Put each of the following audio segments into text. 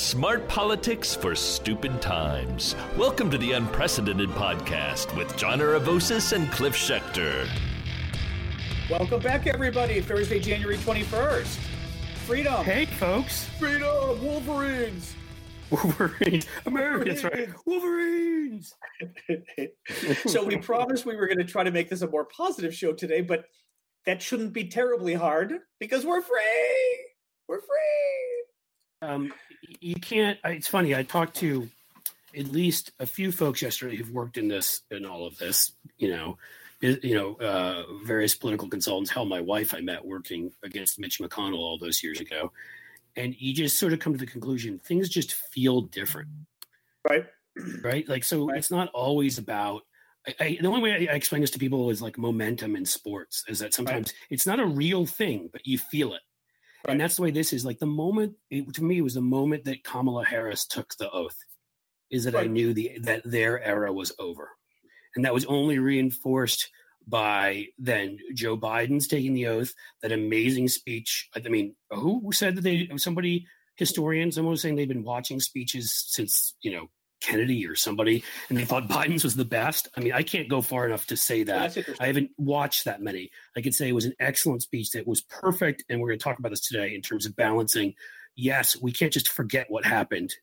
Smart politics for stupid times. Welcome to the Unprecedented Podcast with John Aravosis and Cliff Schecter. Welcome back, everybody. Thursday, January 21st. Freedom. Hey, folks. Freedom. Wolverines. Wolverines. Americans, right? Wolverines. so we promised we were going to try to make this a more positive show today, but that shouldn't be terribly hard because we're free. We're free. Um, you can't. It's funny. I talked to at least a few folks yesterday who've worked in this in all of this. You know, you know, uh, various political consultants. Hell, my wife I met working against Mitch McConnell all those years ago, and you just sort of come to the conclusion things just feel different, right? Right. Like so, right. it's not always about. I, I, the only way I, I, explain this to people is like momentum in sports is that sometimes right. it's not a real thing, but you feel it. Right. And that's the way this is. Like the moment, it, to me, it was the moment that Kamala Harris took the oath, is that right. I knew the that their era was over, and that was only reinforced by then Joe Biden's taking the oath. That amazing speech. I mean, who said that they? Somebody historian, someone was saying they've been watching speeches since you know Kennedy or somebody, and they thought Biden's was the best. I mean, I can't go far enough to say that. I haven't watched that many. I could say it was an excellent speech that was perfect, and we're going to talk about this today in terms of balancing. Yes, we can't just forget what happened.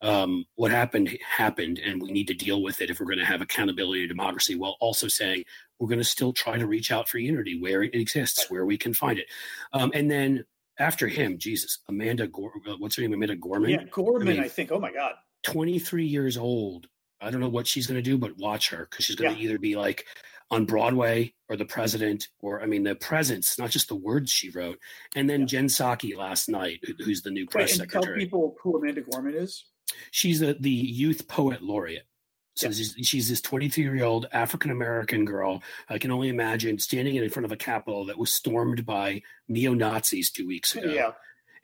Um, what happened happened, and we need to deal with it if we're going to have accountability to democracy, while also saying we're going to still try to reach out for unity where it exists, where we can find it. Um, and then after him, Jesus, Amanda, Gore, uh, what's her name? Amanda Gorman. Yeah, Gorman. I, mean, I think. Oh my God. 23 years old. I don't know what she's going to do, but watch her because she's going to yeah. either be like on Broadway or the president, or I mean, the presence, not just the words she wrote. And then yeah. Jen Psaki last night, who's the new press right, secretary. Tell people who Amanda Gorman is. She's a, the youth poet laureate. So yeah. she's, she's, this 23 year old African American girl. I can only imagine standing in front of a Capitol that was stormed by neo Nazis two weeks ago. Yeah.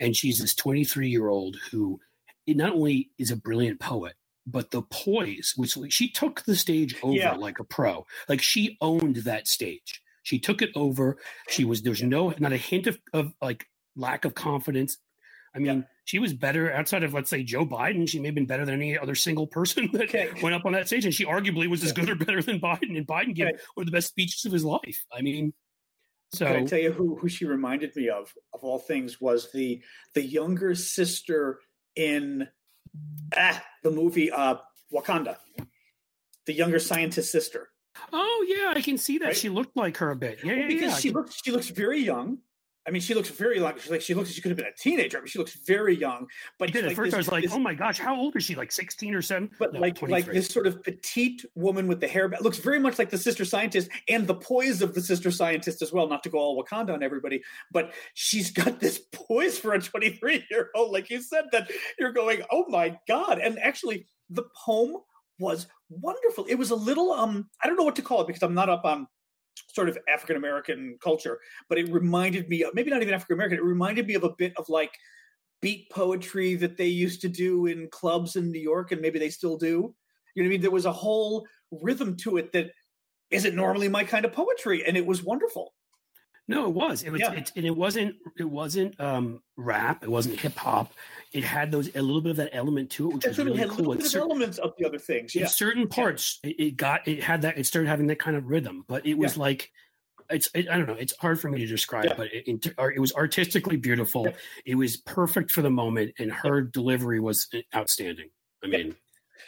And she's this 23 year old who it not only is a brilliant poet, but the poise, which she took the stage over yeah. like a pro. Like she owned that stage. She took it over. She was there's no not a hint of, of like lack of confidence. I mean, yeah. she was better outside of let's say Joe Biden. She may have been better than any other single person that okay. went up on that stage, and she arguably was as good or better than Biden. And Biden gave okay. one of the best speeches of his life. I mean, so Can I tell you who who she reminded me of of all things was the the younger sister in ah, the movie uh, Wakanda, the younger scientist sister. Oh yeah, I can see that. Right? She looked like her a bit. Yeah, well, yeah, because yeah. she looks she looks very young. I mean, she looks very like she like she looks she could have been a teenager. I mean, she looks very young. But did like at first this, I was like, this, oh my gosh, how old is she? Like sixteen or seven? But no, like like this sort of petite woman with the hair looks very much like the sister scientist and the poise of the sister scientist as well. Not to go all Wakanda on everybody, but she's got this poise for a twenty three year old. Like you said, that you're going, oh my god! And actually, the poem was wonderful. It was a little um I don't know what to call it because I'm not up on sort of African American culture, but it reminded me of maybe not even African American, it reminded me of a bit of like beat poetry that they used to do in clubs in New York, and maybe they still do. You know what I mean? There was a whole rhythm to it that isn't normally my kind of poetry, and it was wonderful. No, it was. It was. Yeah. It, and it wasn't. It wasn't um, rap. It wasn't hip hop. It had those a little bit of that element to it, which was really cool. It certain, elements of the other things. Yeah. In certain parts, yeah. it, it, got. It had that. It started having that kind of rhythm, but it was yeah. like. It's. It, I don't know. It's hard for me to describe, but it, it, was artistically beautiful. It was perfect for the moment, and her delivery was uh, outstanding. I mean,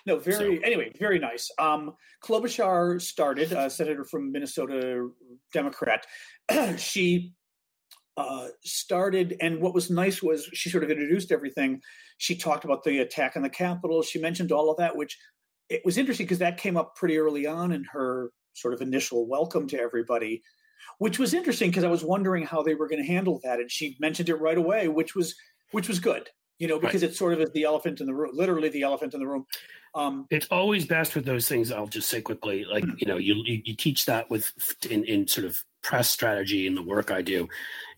no, very so. anyway, very nice. Um, Klobuchar started, uh, senator from Minnesota, Democrat. she uh, started, and what was nice was she sort of introduced everything. She talked about the attack on the Capitol. She mentioned all of that, which it was interesting because that came up pretty early on in her sort of initial welcome to everybody, which was interesting because I was wondering how they were going to handle that, and she mentioned it right away, which was which was good you know, because right. it sort of the elephant in the room, literally the elephant in the room. Um, it's always best with those things. I'll just say quickly, like you know, you you, you teach that with in, in sort of press strategy in the work I do.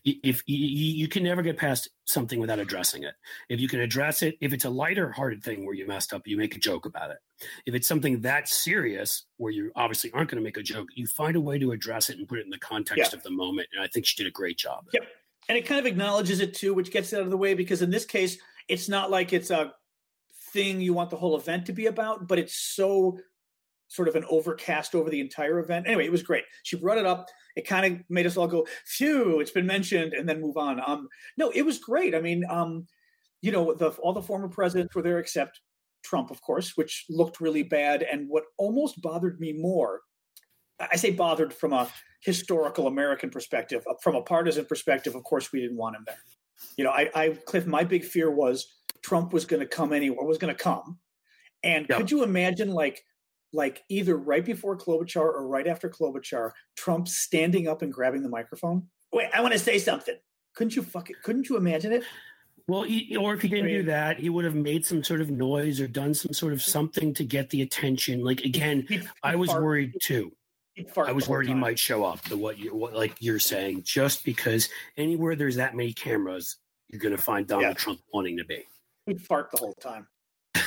If you, you can never get past something without addressing it. If you can address it, if it's a lighter hearted thing where you messed up, you make a joke about it. If it's something that serious where you obviously aren't going to make a joke, you find a way to address it and put it in the context yeah. of the moment. And I think she did a great job. Yep. And it kind of acknowledges it too, which gets it out of the way because in this case, it's not like it's a thing you want the whole event to be about, but it's so sort of an overcast over the entire event. Anyway, it was great. She brought it up. It kind of made us all go, "Phew!" It's been mentioned, and then move on. Um, no, it was great. I mean, um, you know, the, all the former presidents were there except Trump, of course, which looked really bad. And what almost bothered me more, I say bothered from a historical American perspective, from a partisan perspective. Of course, we didn't want him there. You know, I, I Cliff, my big fear was Trump was going to come anywhere, was going to come. And yep. could you imagine, like, like either right before Klobuchar or right after Klobuchar, Trump standing up and grabbing the microphone? Wait, I want to say something. Couldn't you fuck it? Couldn't you imagine it? Well, he, or if he didn't do that, he would have made some sort of noise or done some sort of something to get the attention. Like again, I was worried too. I was worried he might show up. The what you what like you're saying, just because anywhere there's that many cameras, you're going to find Donald yeah. Trump wanting to be. He'd fart the whole time.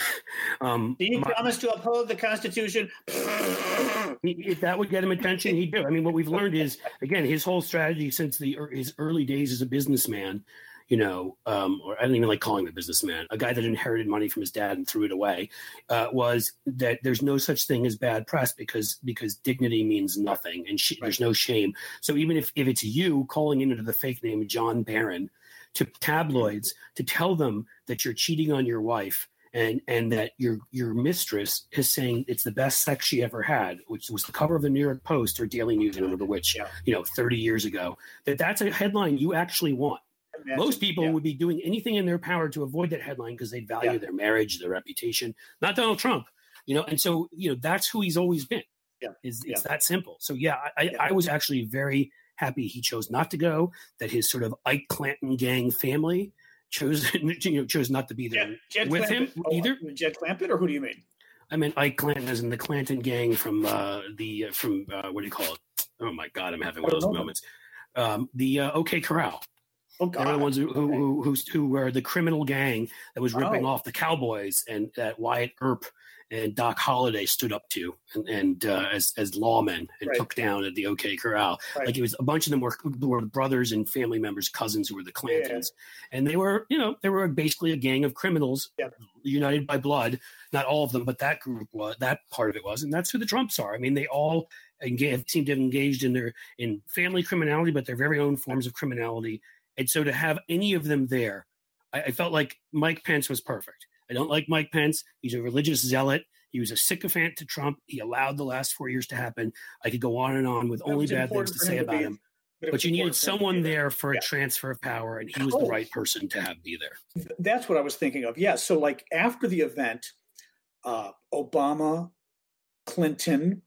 um, Do you my, promise to uphold the Constitution? if that would get him attention, he'd do. I mean, what we've learned is again his whole strategy since the his early days as a businessman you know, um, or I don't even like calling him a businessman, a guy that inherited money from his dad and threw it away, uh, was that there's no such thing as bad press because because dignity means nothing and sh- right. there's no shame. So even if if it's you calling into the fake name John Barron to tabloids to tell them that you're cheating on your wife and and that your your mistress is saying it's the best sex she ever had, which was the cover of the New York Post or Daily News, I don't remember which, you know, 30 years ago. That that's a headline you actually want. Imagine, Most people yeah. would be doing anything in their power to avoid that headline because they value yeah. their marriage, their reputation, not Donald Trump. You know, and so you know that's who he's always been. Yeah, is it's that simple. So yeah, I, I was actually very happy he chose not to go. That his sort of Ike Clanton gang family chose you know chose not to be there Jed, Jed with Clampett. him oh, either. Jed Clampett, or who do you mean? I mean Ike Clanton, as in the Clanton gang from uh, the uh, from uh, what do you call it? Oh my God, I'm having one of those moments. Um, the uh, OK Corral. Oh, God. They're the ones who, who, who, who, who were the criminal gang that was ripping oh. off the Cowboys and that Wyatt Earp and Doc Holliday stood up to and, and uh, as, as lawmen and right. took down at the OK Corral. Right. Like it was a bunch of them were, were brothers and family members, cousins who were the Clantons. Yeah. And they were, you know, they were basically a gang of criminals yeah. united by blood. Not all of them, but that group was, that part of it was. And that's who the Trumps are. I mean, they all engage, seem to have engaged in their, in family criminality, but their very own forms of criminality and so to have any of them there, I, I felt like Mike Pence was perfect. I don't like Mike Pence. He's a religious zealot. He was a sycophant to Trump. He allowed the last four years to happen. I could go on and on with only bad things to say about him. But, but you needed someone there for yeah. a transfer of power, and he was oh. the right person to have be there. That's what I was thinking of. Yeah. So, like after the event, uh, Obama, Clinton,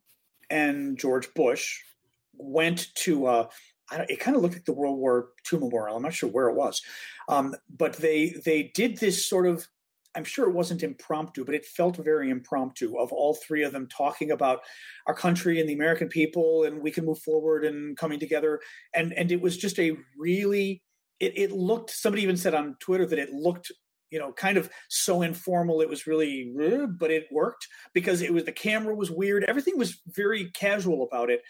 and George Bush went to uh, it kind of looked like the World War II memorial. I'm not sure where it was, um, but they they did this sort of. I'm sure it wasn't impromptu, but it felt very impromptu of all three of them talking about our country and the American people, and we can move forward and coming together. And and it was just a really. It, it looked. Somebody even said on Twitter that it looked you know kind of so informal it was really but it worked because it was the camera was weird everything was very casual about it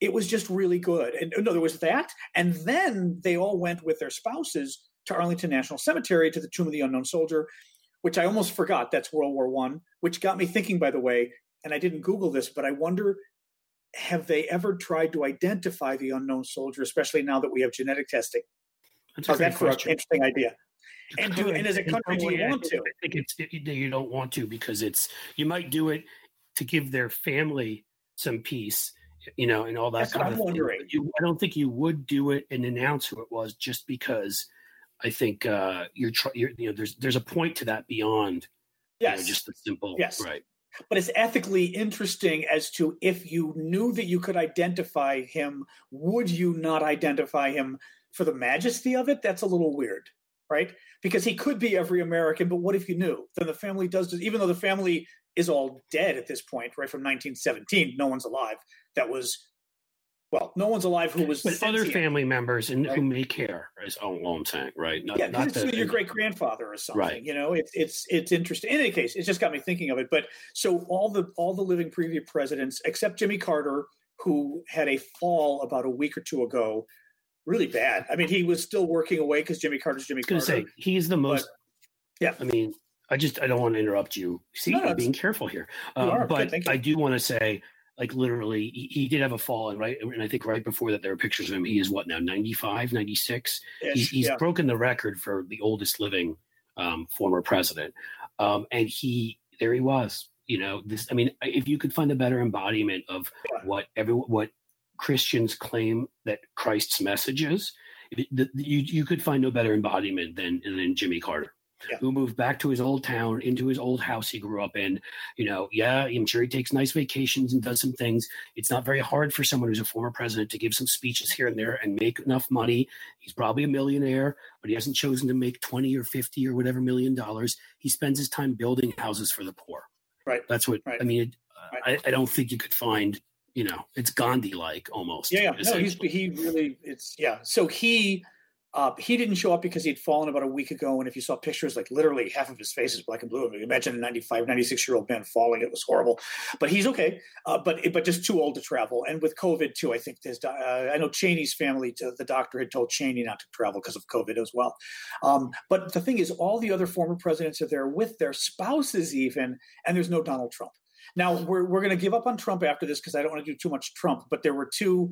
it was just really good. And no, there was that. And then they all went with their spouses to Arlington National Cemetery to the Tomb of the Unknown Soldier, which I almost forgot. That's World War One, which got me thinking, by the way, and I didn't Google this, but I wonder have they ever tried to identify the unknown soldier, especially now that we have genetic testing? That's a that for an interesting idea. And, do, and as a country, do you want to? I think it's you don't want to because it's you might do it to give their family some peace you know, and all that That's kind of wondering. You, I don't think you would do it and announce who it was just because I think uh, you're, tr- you're, you know, there's there's a point to that beyond, yes, you know, just the simple, yes, right. But it's ethically interesting as to if you knew that you could identify him, would you not identify him for the majesty of it? That's a little weird, right? Because he could be every American, but what if you knew? Then the family does, even though the family is all dead at this point, right? From 1917, no one's alive. That was well, no one's alive who was. But other family members and right? who may care is all I'm saying, right? Not, yeah, not it's the, your great grandfather or something. Right. You know, it's it's it's interesting. In any case, it just got me thinking of it. But so all the all the living previous presidents, except Jimmy Carter, who had a fall about a week or two ago, really bad. I mean, he was still working away because Jimmy Carter's Jimmy Carter. Say, he's the most Yeah. I mean, I just I don't want to interrupt you. See, no, I'm being careful here. Uh, but I do want to say, like literally, he, he, did have a fall, and right, and I think right before that there are pictures of him. He is what now, 95, 96? He, he's yeah. broken the record for the oldest living um, former president, um, and he there he was. You know, this. I mean, if you could find a better embodiment of yeah. what every what Christians claim that Christ's message is, you you could find no better embodiment than than Jimmy Carter yeah. who moved back to his old town, into his old house he grew up in. You know, yeah, I'm sure he takes nice vacations and does some things. It's not very hard for someone who's a former president to give some speeches here and there and make enough money. He's probably a millionaire, but he hasn't chosen to make 20 or 50 or whatever million dollars. He spends his time building houses for the poor. Right. That's what, right. I mean, right. I, I don't think you could find you know it's gandhi like almost yeah, yeah. no he's he really it's yeah so he uh, he didn't show up because he'd fallen about a week ago. And if you saw pictures, like literally half of his face is black and blue. I mean, imagine a 95, 96 year old man falling. It was horrible. But he's okay, uh, but but just too old to travel. And with COVID, too, I think there's, uh, I know Cheney's family, the doctor had told Cheney not to travel because of COVID as well. Um, but the thing is, all the other former presidents are there with their spouses, even, and there's no Donald Trump. Now, we're, we're going to give up on Trump after this because I don't want to do too much Trump, but there were two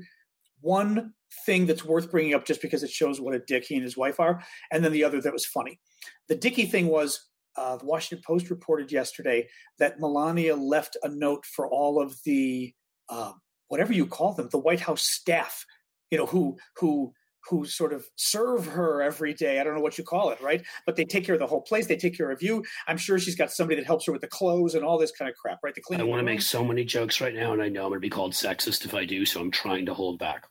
one thing that's worth bringing up just because it shows what a dick he and his wife are, and then the other that was funny. The Dicky thing was uh, the Washington Post reported yesterday that Melania left a note for all of the uh, whatever you call them, the White House staff, you know, who who who sort of serve her every day. I don't know what you call it, right? But they take care of the whole place. They take care of you. I'm sure she's got somebody that helps her with the clothes and all this kind of crap, right? The cleaning. I want to make so many jokes right now, and I know I'm going to be called sexist if I do, so I'm trying to hold back.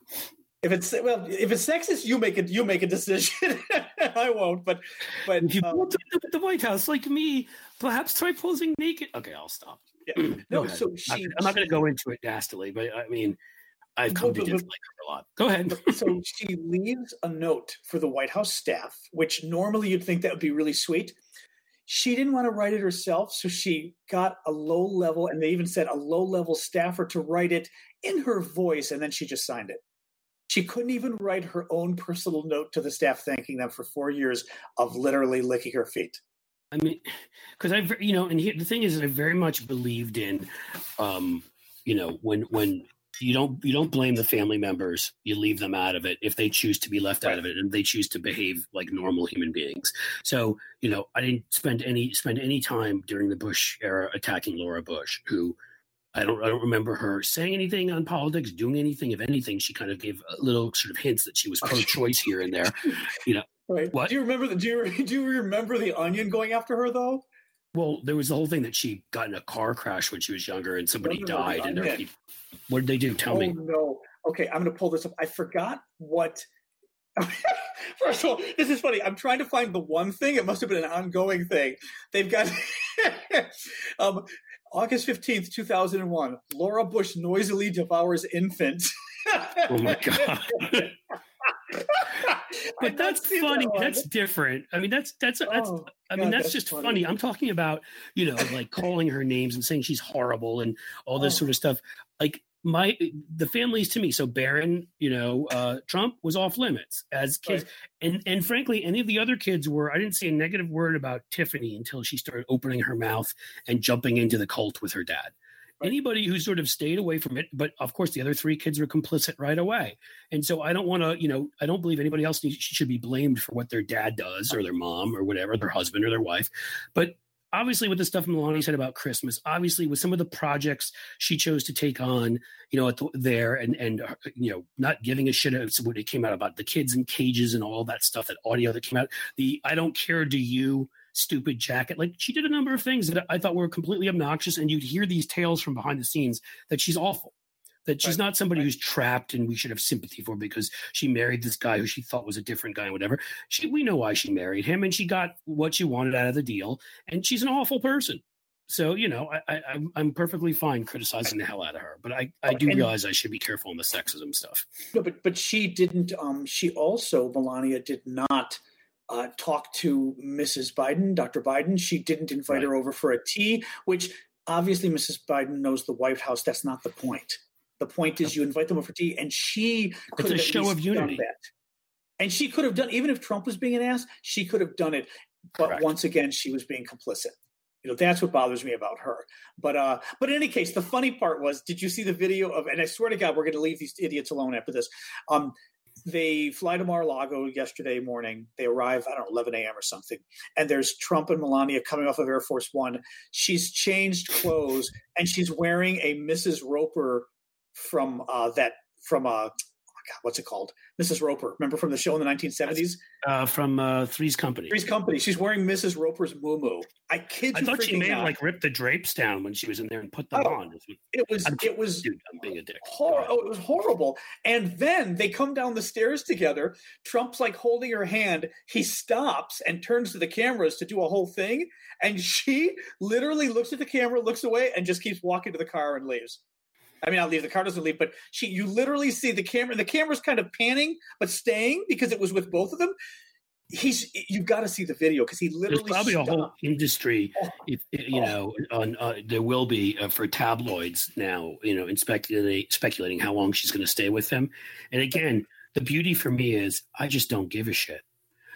If it's well, if it's sexist, you make it. You make a decision. I won't. But but if you um, want to at the White House like me, perhaps try posing naked. Okay, I'll stop. Yeah. no, so she, I'm not going to go into it nastily, but I mean, I've come to dislike her a lot. Go ahead. so she leaves a note for the White House staff, which normally you'd think that would be really sweet. She didn't want to write it herself, so she got a low level, and they even said a low level staffer to write it in her voice, and then she just signed it. She couldn't even write her own personal note to the staff thanking them for four years of literally licking her feet. I mean, because I, you know, and the thing is, I very much believed in, um, you know, when when you don't you don't blame the family members you leave them out of it if they choose to be left out of it and they choose to behave like normal human beings so you know i didn't spend any spend any time during the bush era attacking laura bush who i don't i don't remember her saying anything on politics doing anything if anything she kind of gave little sort of hints that she was pro-choice here and there you know right what do you remember the do you, do you remember the onion going after her though well, there was the whole thing that she got in a car crash when she was younger and somebody died. And there people, what did they do? Tell oh, me. No. Okay, I'm going to pull this up. I forgot what. First of all, this is funny. I'm trying to find the one thing. It must have been an ongoing thing. They've got um, August 15th, 2001. Laura Bush noisily devours infant. oh my God. but that's funny. That that's different. I mean, that's that's that's. Oh, I mean, God, that's, that's, just funny. funny. I'm talking about you know, like calling her names and saying she's horrible and all this oh. sort of stuff. Like my the families to me. So Barron, you know, uh, Trump was off limits as kids, right. and and frankly, any of the other kids were. I didn't say a negative word about Tiffany until she started opening her mouth and jumping into the cult with her dad anybody who sort of stayed away from it but of course the other three kids were complicit right away and so i don't want to you know i don't believe anybody else needs, should be blamed for what their dad does or their mom or whatever their husband or their wife but obviously with the stuff Melania said about Christmas, obviously with some of the projects she chose to take on, you know, the, there and and uh, you know, not giving a shit what it came out about the kids in cages and all that stuff, that audio that came out. The I don't care, do you? stupid jacket. Like she did a number of things that I thought were completely obnoxious, and you'd hear these tales from behind the scenes that she's awful. That she's right. not somebody right. who's trapped and we should have sympathy for because she married this guy who she thought was a different guy and whatever. She we know why she married him and she got what she wanted out of the deal, and she's an awful person. So you know, I, I, I'm perfectly fine criticizing the hell out of her, but I, I do and, realize I should be careful in the sexism stuff. No, but but she didn't. Um, she also Melania did not uh, talk to Mrs. Biden, Dr. Biden. She didn't invite right. her over for a tea, which obviously Mrs. Biden knows the White House. That's not the point. The point is you invite them over for tea, and she could it's a show of unity. That. And she could have done, even if Trump was being an ass, she could have done it. but Correct. once again, she was being complicit. You know, that's what bothers me about her. But uh, but in any case, the funny part was, did you see the video of? And I swear to God, we're going to leave these idiots alone after this. Um, they fly to Mar-a-Lago yesterday morning. They arrive, I don't know, 11 a.m. or something. And there's Trump and Melania coming off of Air Force One. She's changed clothes and she's wearing a Mrs. Roper from uh, that from uh, God, what's it called? Mrs. Roper. Remember from the show in the 1970s? Uh, from uh, Three's Company. Three's Company. She's wearing Mrs. Roper's moo I kid I thought she may have like ripped the drapes down when she was in there and put them oh, on. It was. I'm, it was. Dude, I'm being a dick. Hor- oh, it was horrible. And then they come down the stairs together. Trump's like holding her hand. He stops and turns to the cameras to do a whole thing, and she literally looks at the camera, looks away, and just keeps walking to the car and leaves. I mean, I'll leave. The car doesn't leave, but she, you literally see the camera. The camera's kind of panning, but staying because it was with both of them. He's, you've got to see the video because he literally. There's probably stopped. a whole industry, oh, if, you oh. know, on uh, there will be uh, for tabloids now, you know, in speculating, speculating how long she's going to stay with him. And again, the beauty for me is I just don't give a shit.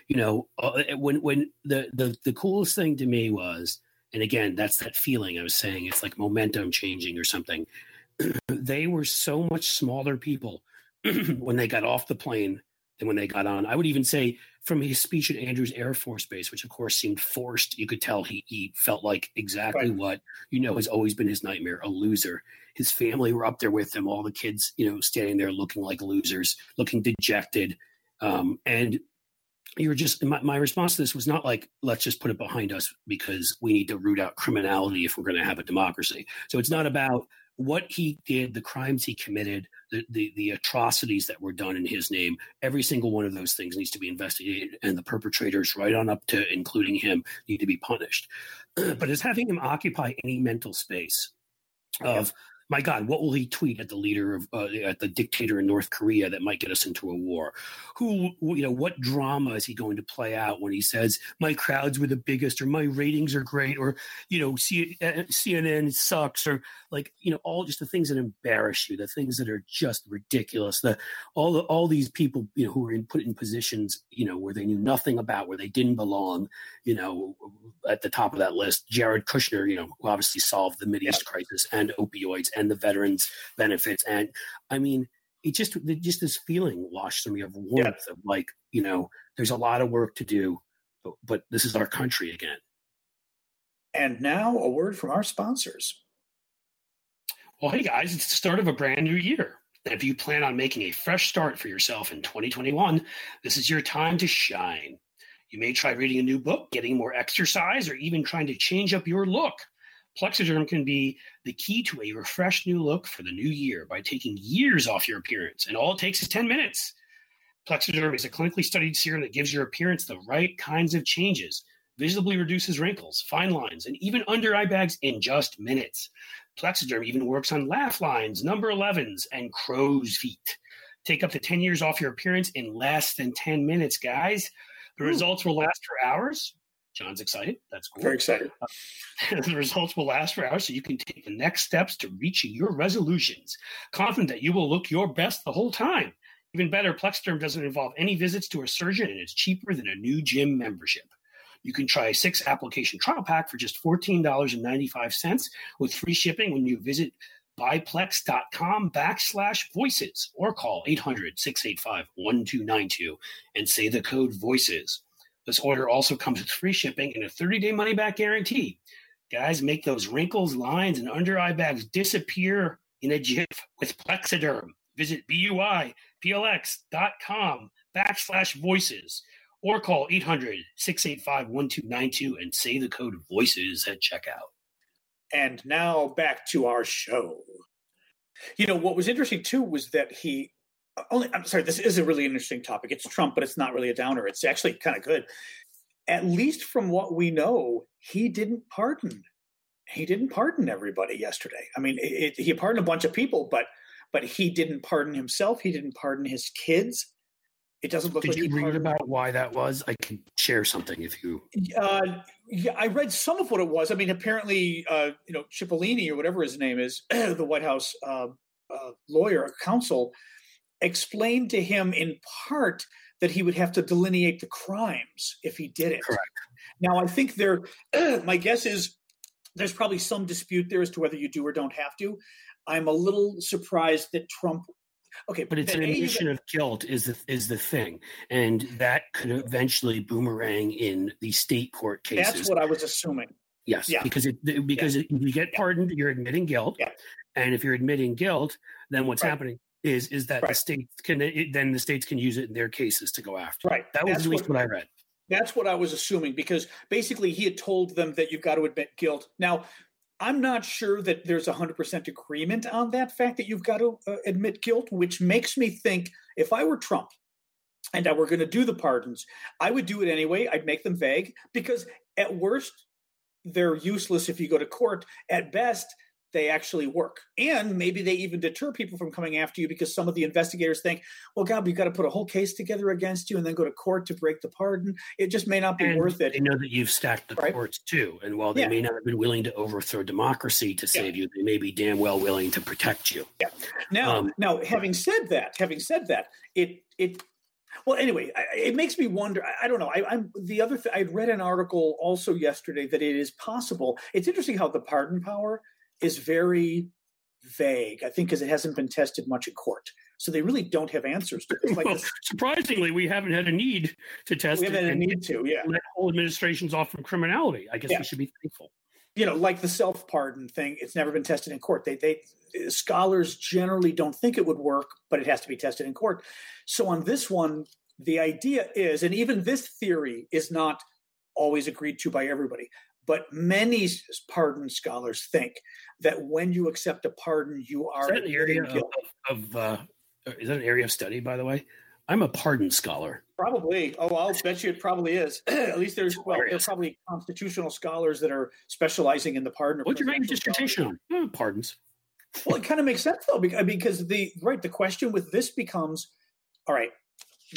You know, uh, when when the the the coolest thing to me was, and again, that's that feeling I was saying. It's like momentum changing or something they were so much smaller people when they got off the plane than when they got on. I would even say from his speech at Andrews Air Force Base, which of course seemed forced, you could tell he, he felt like exactly right. what, you know, has always been his nightmare a loser. His family were up there with him, all the kids, you know, standing there looking like losers, looking dejected. Um, and you're just my, my, response to this was not like let's just put it behind us because we need to root out criminality if we're going to have a democracy so it's not about what he did, the crimes he committed, the, the, the atrocities that were done in his name, every single one of those things needs to be investigated, and the perpetrators, right on up to including him, need to be punished. but as having him occupy any mental space of my God, what will he tweet at the leader of uh, at the dictator in North Korea that might get us into a war? Who, you know, what drama is he going to play out when he says my crowds were the biggest, or my ratings are great, or you know, C- uh, CNN sucks, or like you know, all just the things that embarrass you, the things that are just ridiculous. The all the, all these people, you know, who were in, put in positions, you know, where they knew nothing about, where they didn't belong, you know, at the top of that list, Jared Kushner, you know, who obviously solved the Mideast yeah. crisis and opioids and the veterans benefits. And I mean, it just just this feeling washed through me of warmth yeah. of like, you know, there's a lot of work to do, but, but this is our country again. And now a word from our sponsors. Well, hey guys, it's the start of a brand new year. And if you plan on making a fresh start for yourself in 2021, this is your time to shine. You may try reading a new book, getting more exercise, or even trying to change up your look. Plexiderm can be the key to a refreshed new look for the new year by taking years off your appearance, and all it takes is 10 minutes. Plexiderm is a clinically studied serum that gives your appearance the right kinds of changes, visibly reduces wrinkles, fine lines, and even under eye bags in just minutes. Plexiderm even works on laugh lines, number 11s, and crow's feet. Take up to 10 years off your appearance in less than 10 minutes, guys. The hmm. results will last for hours. John's excited. That's cool. Very excited. Uh, the results will last for hours, so you can take the next steps to reaching your resolutions. Confident that you will look your best the whole time. Even better, Plexiderm doesn't involve any visits to a surgeon and it's cheaper than a new gym membership. You can try a six application trial pack for just $14.95 with free shipping when you visit buyplex.com backslash voices or call 800 685 1292 and say the code voices. This order also comes with free shipping and a 30 day money back guarantee. Guys, make those wrinkles, lines, and under eye bags disappear in a jiff with Plexiderm. Visit buyplex.com backslash voices or call 800 685 1292 and say the code voices at checkout. And now back to our show. You know, what was interesting too was that he only I'm sorry, this is a really interesting topic. It's Trump, but it's not really a downer. It's actually kind of good. At least from what we know, he didn't pardon. He didn't pardon everybody yesterday. I mean, it, it, he pardoned a bunch of people, but but he didn't pardon himself. He didn't pardon his kids. It doesn't look Did like you read about why that was? I can share something if you. Uh, yeah, I read some of what it was. I mean, apparently, uh, you know, Cipollone or whatever his name is, the White House uh, uh, lawyer, counsel, explained to him in part that he would have to delineate the crimes if he did it. Correct. Now, I think there, my guess is there's probably some dispute there as to whether you do or don't have to. I'm a little surprised that Trump. Okay, but it's an admission of guilt is the is the thing, and that could eventually boomerang in the state court cases. That's what I was assuming. Yes, yeah. because it because yeah. if you get pardoned, you're admitting guilt, yeah. and if you're admitting guilt, then what's right. happening is is that right. the states can it, then the states can use it in their cases to go after. Right. That was That's at least what, what I read. That's what I was assuming because basically he had told them that you've got to admit guilt. Now, I'm not sure that there's 100% agreement on that fact that you've got to uh, admit guilt, which makes me think if I were Trump and I were going to do the pardons, I would do it anyway. I'd make them vague because at worst, they're useless if you go to court. At best, they actually work. And maybe they even deter people from coming after you because some of the investigators think, well, God, we've got to put a whole case together against you and then go to court to break the pardon. It just may not be and worth it. They know that you've stacked the right? courts too. And while they yeah. may not have been willing to overthrow democracy to save yeah. you, they may be damn well willing to protect you. Yeah. Now, um, now, having said that, having said that, it it well, anyway, it makes me wonder. I, don't know. I, am the other. Th- I read an article also yesterday that it is possible. It's interesting how the pardon power is very vague. I think because it hasn't been tested much in court, so they really don't have answers to it. Like well, surprisingly, we haven't had a need to test. We haven't had a need to. Yeah, let whole administrations off from criminality. I guess yeah. we should be thankful. You know, like the self pardon thing, it's never been tested in court. They, they scholars generally don't think it would work, but it has to be tested in court. So on this one, the idea is, and even this theory is not always agreed to by everybody. But many pardon scholars think that when you accept a pardon, you are is that an area of, of uh, is that an area of study, by the way? I'm a pardon scholar. Probably. Oh, I'll bet you it probably is. At least there's well, there's probably constitutional scholars that are specializing in the pardon. What'd you write your dissertation on? Oh, pardons. well, it kind of makes sense though, because the right the question with this becomes, all right,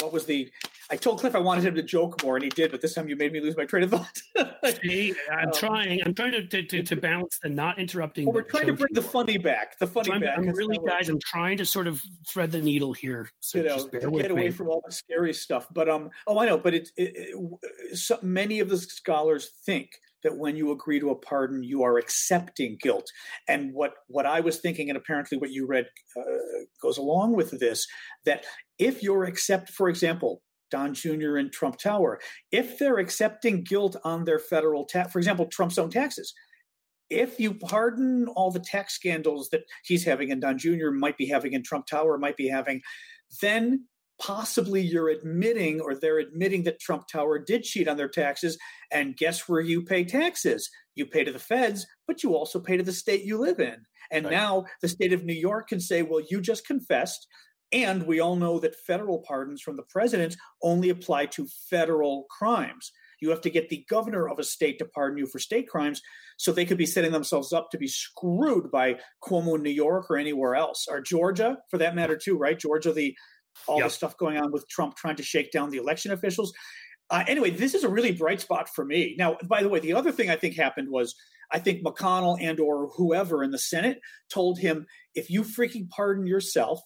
what was the I told Cliff I wanted him to joke more, and he did. But this time, you made me lose my train of thought. See, I'm um, trying. I'm trying to, to, to, balance the not interrupting. Well, we're trying to bring the funny back. The funny so I'm, back. I'm really, guys. I'm trying to sort of thread the needle here. So you know, get away me. from all the scary stuff. But um, oh, I know. But it, it, it so many of the scholars think that when you agree to a pardon, you are accepting guilt. And what what I was thinking, and apparently what you read uh, goes along with this, that if you're accept, for example, Don Jr. and Trump Tower, if they're accepting guilt on their federal tax, for example, Trump's own taxes, if you pardon all the tax scandals that he's having and Don Jr. might be having and Trump Tower might be having, then possibly you're admitting or they're admitting that Trump Tower did cheat on their taxes. And guess where you pay taxes? You pay to the feds, but you also pay to the state you live in. And right. now the state of New York can say, well, you just confessed. And we all know that federal pardons from the president only apply to federal crimes. You have to get the governor of a state to pardon you for state crimes. So they could be setting themselves up to be screwed by Cuomo in New York or anywhere else, or Georgia for that matter, too, right? Georgia, the all yep. the stuff going on with Trump trying to shake down the election officials. Uh, anyway, this is a really bright spot for me. Now, by the way, the other thing I think happened was I think McConnell and or whoever in the Senate told him if you freaking pardon yourself,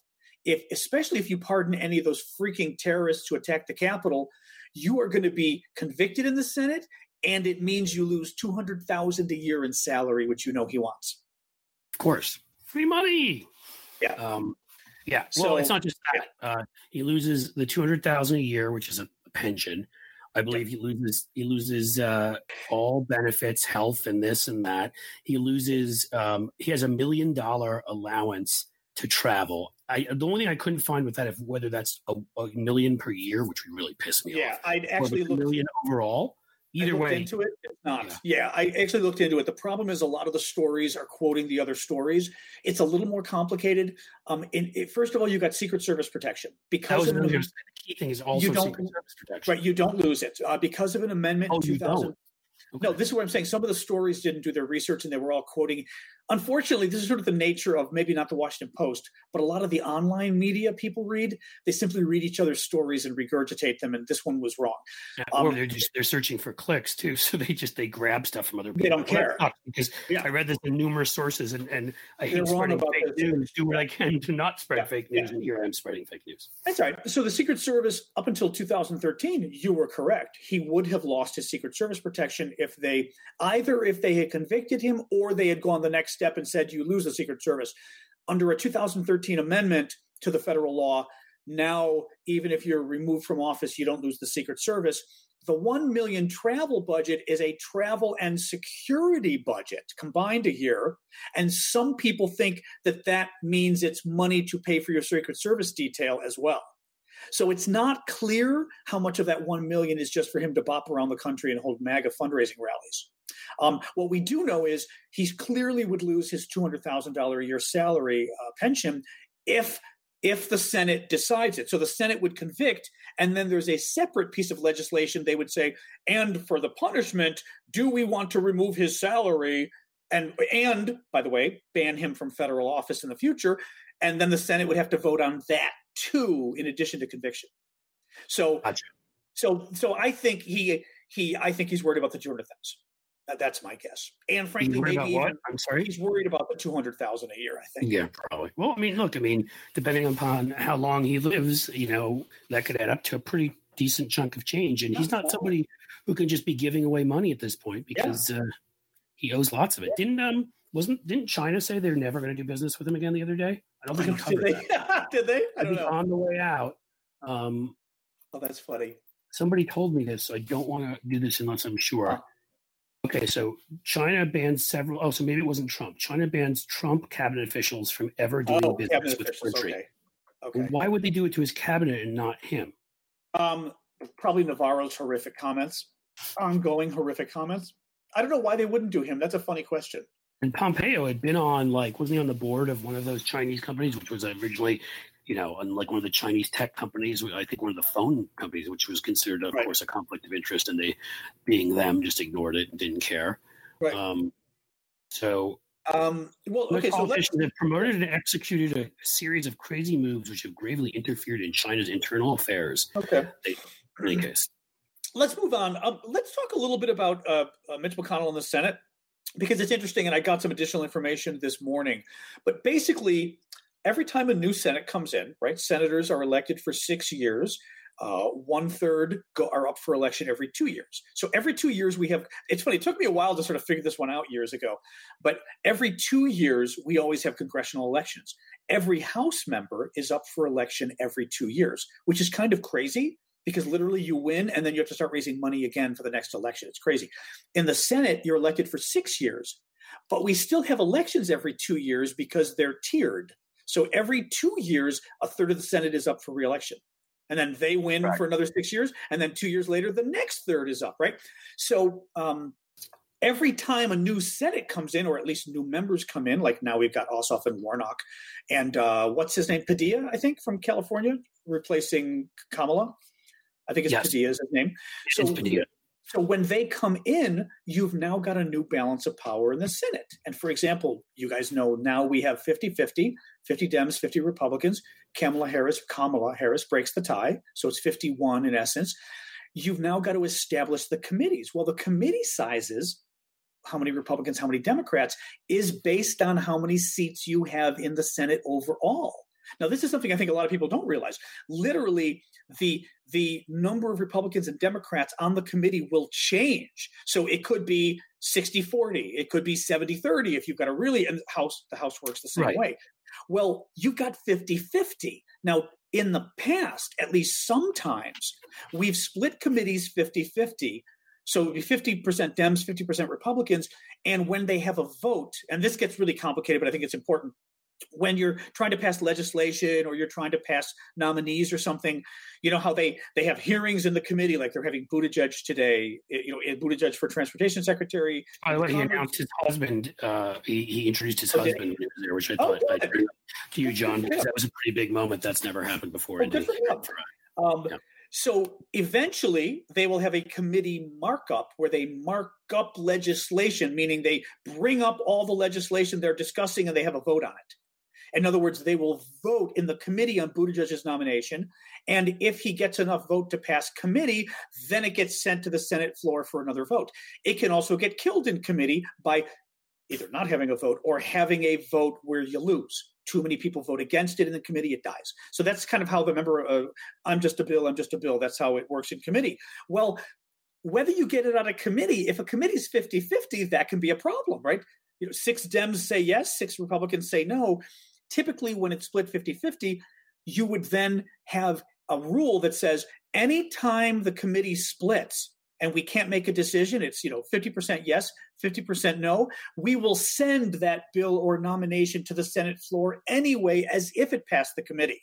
if especially if you pardon any of those freaking terrorists who attacked the Capitol, you are going to be convicted in the Senate, and it means you lose two hundred thousand a year in salary, which you know he wants. Of course, free money. Yeah. Um, yeah. So, well, it's not just that. Uh, he loses the two hundred thousand a year, which is a pension. I believe he loses he loses uh, all benefits, health, and this and that. He loses. Um, he has a million dollar allowance to travel. I, the only thing I couldn't find with that if whether that's a, a million per year, which would really piss me yeah, off. Yeah, I'd actually look million overall. Either way, into it, it's not. Yeah. yeah. I actually looked into it. The problem is a lot of the stories are quoting the other stories. It's a little more complicated. Um, in, it, first of all, you got Secret Service protection because of an, the key thing is also Secret Service protection. Right, you don't lose it uh, because of an amendment. Oh, you don't. Okay. No, this is what I'm saying. Some of the stories didn't do their research and they were all quoting. Unfortunately, this is sort of the nature of maybe not the Washington Post, but a lot of the online media people read. They simply read each other's stories and regurgitate them, and this one was wrong. Yeah, um, or they're just they're searching for clicks too, so they just they grab stuff from other people. They don't care because yeah. I read this in numerous sources, and and I hate spreading fake news. Do what I can to not spread yeah. fake news, and here I'm spreading fake news. That's right. So the Secret Service, up until 2013, you were correct. He would have lost his Secret Service protection if they either if they had convicted him or they had gone the next step and said you lose the Secret Service. Under a 2013 amendment to the federal law, now even if you're removed from office, you don't lose the Secret Service. The 1 million travel budget is a travel and security budget combined a year. And some people think that that means it's money to pay for your Secret Service detail as well. So it's not clear how much of that 1 million is just for him to bop around the country and hold MAGA fundraising rallies. Um, what we do know is he clearly would lose his $200,000 a year salary uh, pension if if the Senate decides it. So the Senate would convict, and then there's a separate piece of legislation. They would say, and for the punishment, do we want to remove his salary? And and by the way, ban him from federal office in the future. And then the Senate would have to vote on that too, in addition to conviction. So gotcha. so so I think he he I think he's worried about the two hundred thousand. That's my guess. And frankly, maybe even, I'm sorry. He's worried about the two hundred thousand a year. I think. Yeah, probably. Well, I mean, look, I mean, depending upon how long he lives, you know, that could add up to a pretty decent chunk of change. And he's not somebody who can just be giving away money at this point because yeah. uh, he owes lots of it. Didn't um wasn't didn't China say they're never going to do business with him again the other day? I don't think did they? did they? I don't know. On the way out. Um, oh, that's funny. Somebody told me this. So I don't want to do this unless I'm sure. Huh. Okay, so China bans several. Oh, so maybe it wasn't Trump. China bans Trump cabinet officials from ever doing oh, business with the country. Okay. okay. Why would they do it to his cabinet and not him? Um, probably Navarro's horrific comments, ongoing horrific comments. I don't know why they wouldn't do him. That's a funny question. And Pompeo had been on like wasn't he on the board of one of those Chinese companies, which was originally, you know, like one of the Chinese tech companies. I think one of the phone companies, which was considered, of right. course, a conflict of interest, and they, being them, just ignored it and didn't care. Right. Um, so. Um, well, okay, so let's... have promoted and executed a series of crazy moves which have gravely interfered in China's internal affairs. Okay. They, in any case. Let's move on. Um, let's talk a little bit about uh, uh, Mitch McConnell in the Senate because it's interesting and I got some additional information this morning. But basically, every time a new Senate comes in, right, senators are elected for six years. Uh, one third go, are up for election every two years. So every two years we have. It's funny. It took me a while to sort of figure this one out years ago, but every two years we always have congressional elections. Every House member is up for election every two years, which is kind of crazy because literally you win and then you have to start raising money again for the next election. It's crazy. In the Senate, you're elected for six years, but we still have elections every two years because they're tiered. So every two years, a third of the Senate is up for reelection. And then they win right. for another six years. And then two years later, the next third is up, right? So um, every time a new Senate comes in, or at least new members come in, like now we've got Ossoff and Warnock, and uh, what's his name? Padilla, I think, from California, replacing Kamala. I think it's yes. Padilla is his name. It So, so when they come in, you've now got a new balance of power in the Senate. And for example, you guys know now we have 50 50, 50 Dems, 50 Republicans. Kamala Harris, Kamala Harris breaks the tie. So it's 51 in essence. You've now got to establish the committees. Well, the committee sizes how many Republicans, how many Democrats, is based on how many seats you have in the Senate overall. Now, this is something I think a lot of people don't realize. Literally, the the number of Republicans and Democrats on the committee will change. So it could be 60-40, it could be 70-30 if you've got a really and house the house works the same right. way. Well, you've got 50-50. Now, in the past, at least sometimes, we've split committees 50-50 so it would be 50% Dems, 50% Republicans. And when they have a vote, and this gets really complicated, but I think it's important when you're trying to pass legislation or you're trying to pass nominees or something, you know how they they have hearings in the committee, like they're having Buttigieg today. You know, Buttigieg for transportation secretary. By the way, he announced his husband. Uh, he, he introduced his okay. husband there, which I oh, thought oh, to you, John, because that was a pretty big moment. That's never happened before. Oh, um, yeah. so eventually they will have a committee markup where they mark up legislation, meaning they bring up all the legislation they're discussing and they have a vote on it. In other words, they will vote in the committee on Buttigieg's nomination. And if he gets enough vote to pass committee, then it gets sent to the Senate floor for another vote. It can also get killed in committee by either not having a vote or having a vote where you lose. Too many people vote against it in the committee, it dies. So that's kind of how the member, uh, I'm just a bill, I'm just a bill. That's how it works in committee. Well, whether you get it out of committee, if a committee is 50 50, that can be a problem, right? You know, six Dems say yes, six Republicans say no typically when it's split 50-50 you would then have a rule that says anytime the committee splits and we can't make a decision it's you know 50% yes 50% no we will send that bill or nomination to the senate floor anyway as if it passed the committee.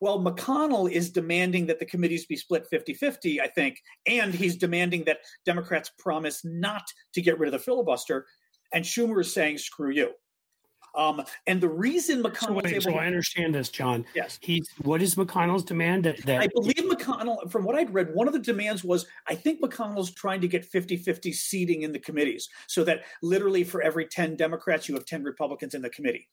Well mcconnell is demanding that the committees be split 50-50 i think and he's demanding that democrats promise not to get rid of the filibuster and schumer is saying screw you um, and the reason McConnell so, wait, so to, I understand this, John. Yes. He's what is McConnell's demand? That, that I believe McConnell, from what I'd read, one of the demands was I think McConnell's trying to get 50-50 seating in the committees, so that literally for every 10 Democrats, you have 10 Republicans in the committee.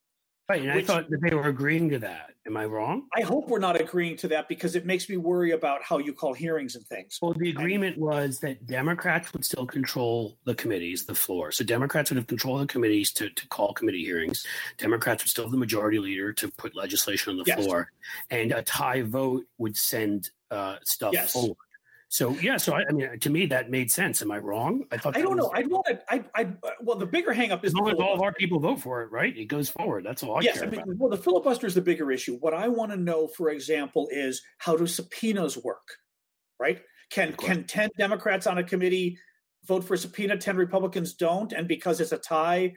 Right, and Which, I thought that they were agreeing to that. Am I wrong? I hope we're not agreeing to that because it makes me worry about how you call hearings and things. Well, the agreement was that Democrats would still control the committees, the floor. So Democrats would have control of the committees to, to call committee hearings. Democrats would still have the majority leader to put legislation on the yes. floor, and a tie vote would send uh, stuff yes. forward. So yeah, so I, I, mean, to me that made sense. Am I wrong? I thought I don't was, know. I'd want to. I, I well, the bigger hangup is as long as all of our people vote for it, right? It goes forward. That's all I yes, I mean, about. Well, the filibuster is the bigger issue. What I want to know, for example, is how do subpoenas work? Right? Can can ten Democrats on a committee vote for a subpoena? Ten Republicans don't, and because it's a tie,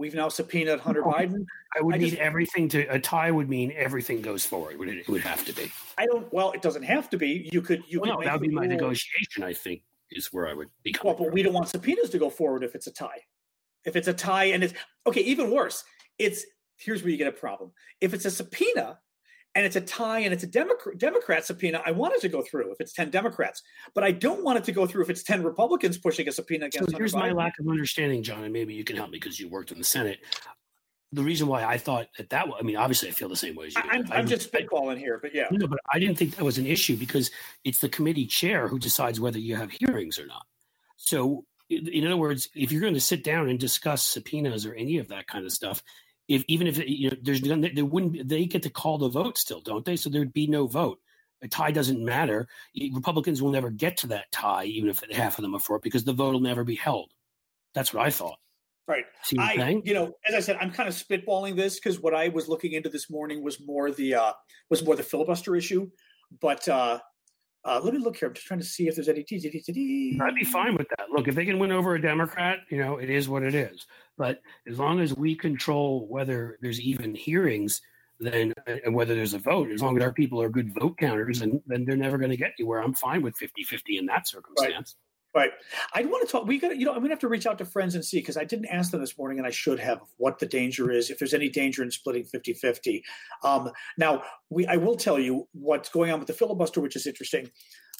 We've now subpoenaed Hunter Biden. I would I need just, everything to a tie would mean everything goes forward. Would it, it, would have to be. I don't. Well, it doesn't have to be. You could. You well, could no, that would be my negotiation. I think is where I would be. Well, but we don't want subpoenas to go forward if it's a tie. If it's a tie and it's okay, even worse. It's here's where you get a problem. If it's a subpoena and it's a tie and it's a Democrat, Democrat subpoena, I want it to go through if it's 10 Democrats, but I don't want it to go through if it's 10 Republicans pushing a subpoena against So here's my lack of understanding, John, and maybe you can help me because you worked in the Senate. The reason why I thought that that, I mean, obviously I feel the same way as you. I'm, I'm just spitballing here, but yeah. No, but I didn't think that was an issue because it's the committee chair who decides whether you have hearings or not. So, in other words, if you're going to sit down and discuss subpoenas or any of that kind of stuff, if even if you know there's there wouldn't they get to call the vote still, don't they? So there'd be no vote. A tie doesn't matter. Republicans will never get to that tie, even if half of them are for it, because the vote will never be held. That's what I thought. Right. I, you know, as I said, I'm kind of spitballing this because what I was looking into this morning was more the uh, was more the filibuster issue. But uh, uh, let me look here. I'm just trying to see if there's any. I'd be fine with that. Look, if they can win over a Democrat, you know, it is what it is. But as long as we control whether there's even hearings, then and whether there's a vote, as long as our people are good vote counters, and then they're never going to get anywhere. I'm fine with 50-50 in that circumstance. Right. Right. I want to talk. We got, you know, I'm going to have to reach out to friends and see because I didn't ask them this morning and I should have what the danger is, if there's any danger in splitting 50 50. Um, now, we, I will tell you what's going on with the filibuster, which is interesting.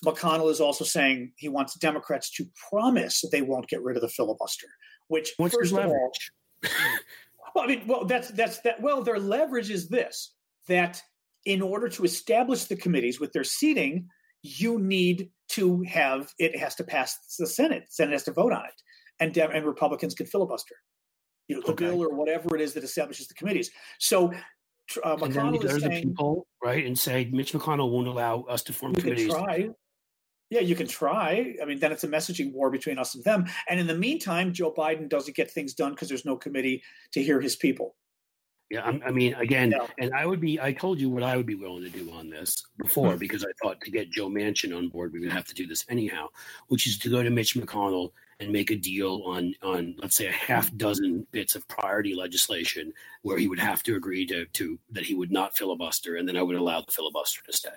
McConnell is also saying he wants Democrats to promise they won't get rid of the filibuster, which, What's first of all, well, I mean, well, that's, that's that. Well, their leverage is this that in order to establish the committees with their seating, you need to have it has to pass the Senate. The Senate has to vote on it, and and Republicans can filibuster, you know, the okay. bill or whatever it is that establishes the committees. So. Uh, and then there's the people, right, and say Mitch McConnell won't allow us to form you committees. Can try. Yeah, you can try. I mean, then it's a messaging war between us and them. And in the meantime, Joe Biden doesn't get things done because there's no committee to hear his people. Yeah, I, I mean, again, yeah. and I would be, I told you what I would be willing to do on this before, hmm. because I thought to get Joe Manchin on board, we would have to do this anyhow, which is to go to Mitch McConnell and make a deal on, on let's say, a half dozen bits of priority legislation where he would have to agree to, to that he would not filibuster, and then I would allow the filibuster to stay.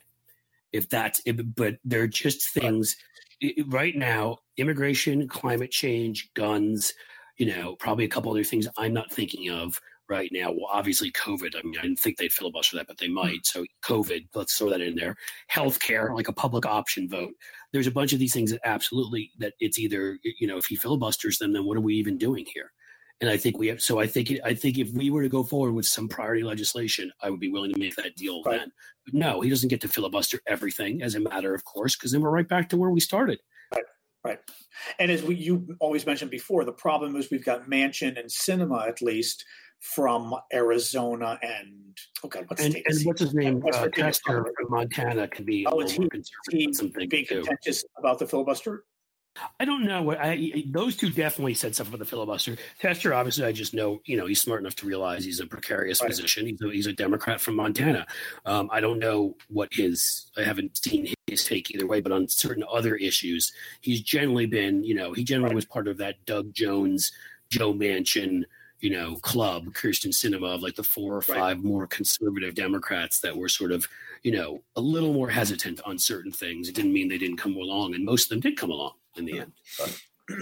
If that's, if, but they're just things right. right now: immigration, climate change, guns, you know, probably a couple other things I'm not thinking of right now. Well, obviously, COVID. I mean, I didn't think they'd filibuster that, but they hmm. might. So, COVID, let's throw that in there. Healthcare, like a public option vote. There's a bunch of these things that absolutely that it's either you know if he filibusters them, then what are we even doing here? And I think we have. So I think I think if we were to go forward with some priority legislation, I would be willing to make that deal right. then. But no, he doesn't get to filibuster everything as a matter of course, because then we're right back to where we started. Right. Right. And as we, you always mentioned before, the problem is we've got Manchin and Sinema, at least from Arizona and oh god, what's and, and what's his name? Uh, Tester from Montana can be oh, a little he, conservative. being contentious about the filibuster. I don't know. I, those two definitely said something about the filibuster. Tester, obviously, I just know you know he's smart enough to realize he's a precarious right. position. He's a, he's a Democrat from Montana. Um, I don't know what his. I haven't seen his take either way, but on certain other issues, he's generally been. You know, he generally right. was part of that Doug Jones, Joe Manchin, you know, club, Kirsten Sinema of like the four or five right. more conservative Democrats that were sort of, you know, a little more hesitant on certain things. It didn't mean they didn't come along, and most of them did come along in the end. But.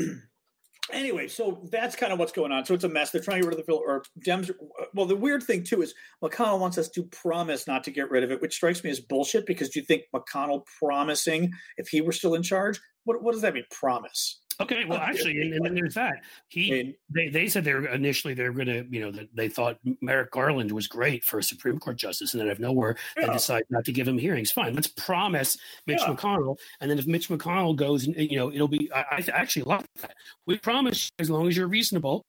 anyway, so that's kind of what's going on. So it's a mess. They're trying to get rid of the bill, or Dems. Well, the weird thing too is McConnell wants us to promise not to get rid of it, which strikes me as bullshit. Because do you think McConnell promising if he were still in charge? What what does that mean? Promise? Okay, well, actually, and, and, then there's that. He they, they said they were initially they were going to you know that they thought Merrick Garland was great for a Supreme Court justice, and then out of nowhere yeah. they decide not to give him hearings. Fine, let's promise Mitch yeah. McConnell, and then if Mitch McConnell goes, and you know it'll be I, I actually love that. We promise as long as you're reasonable.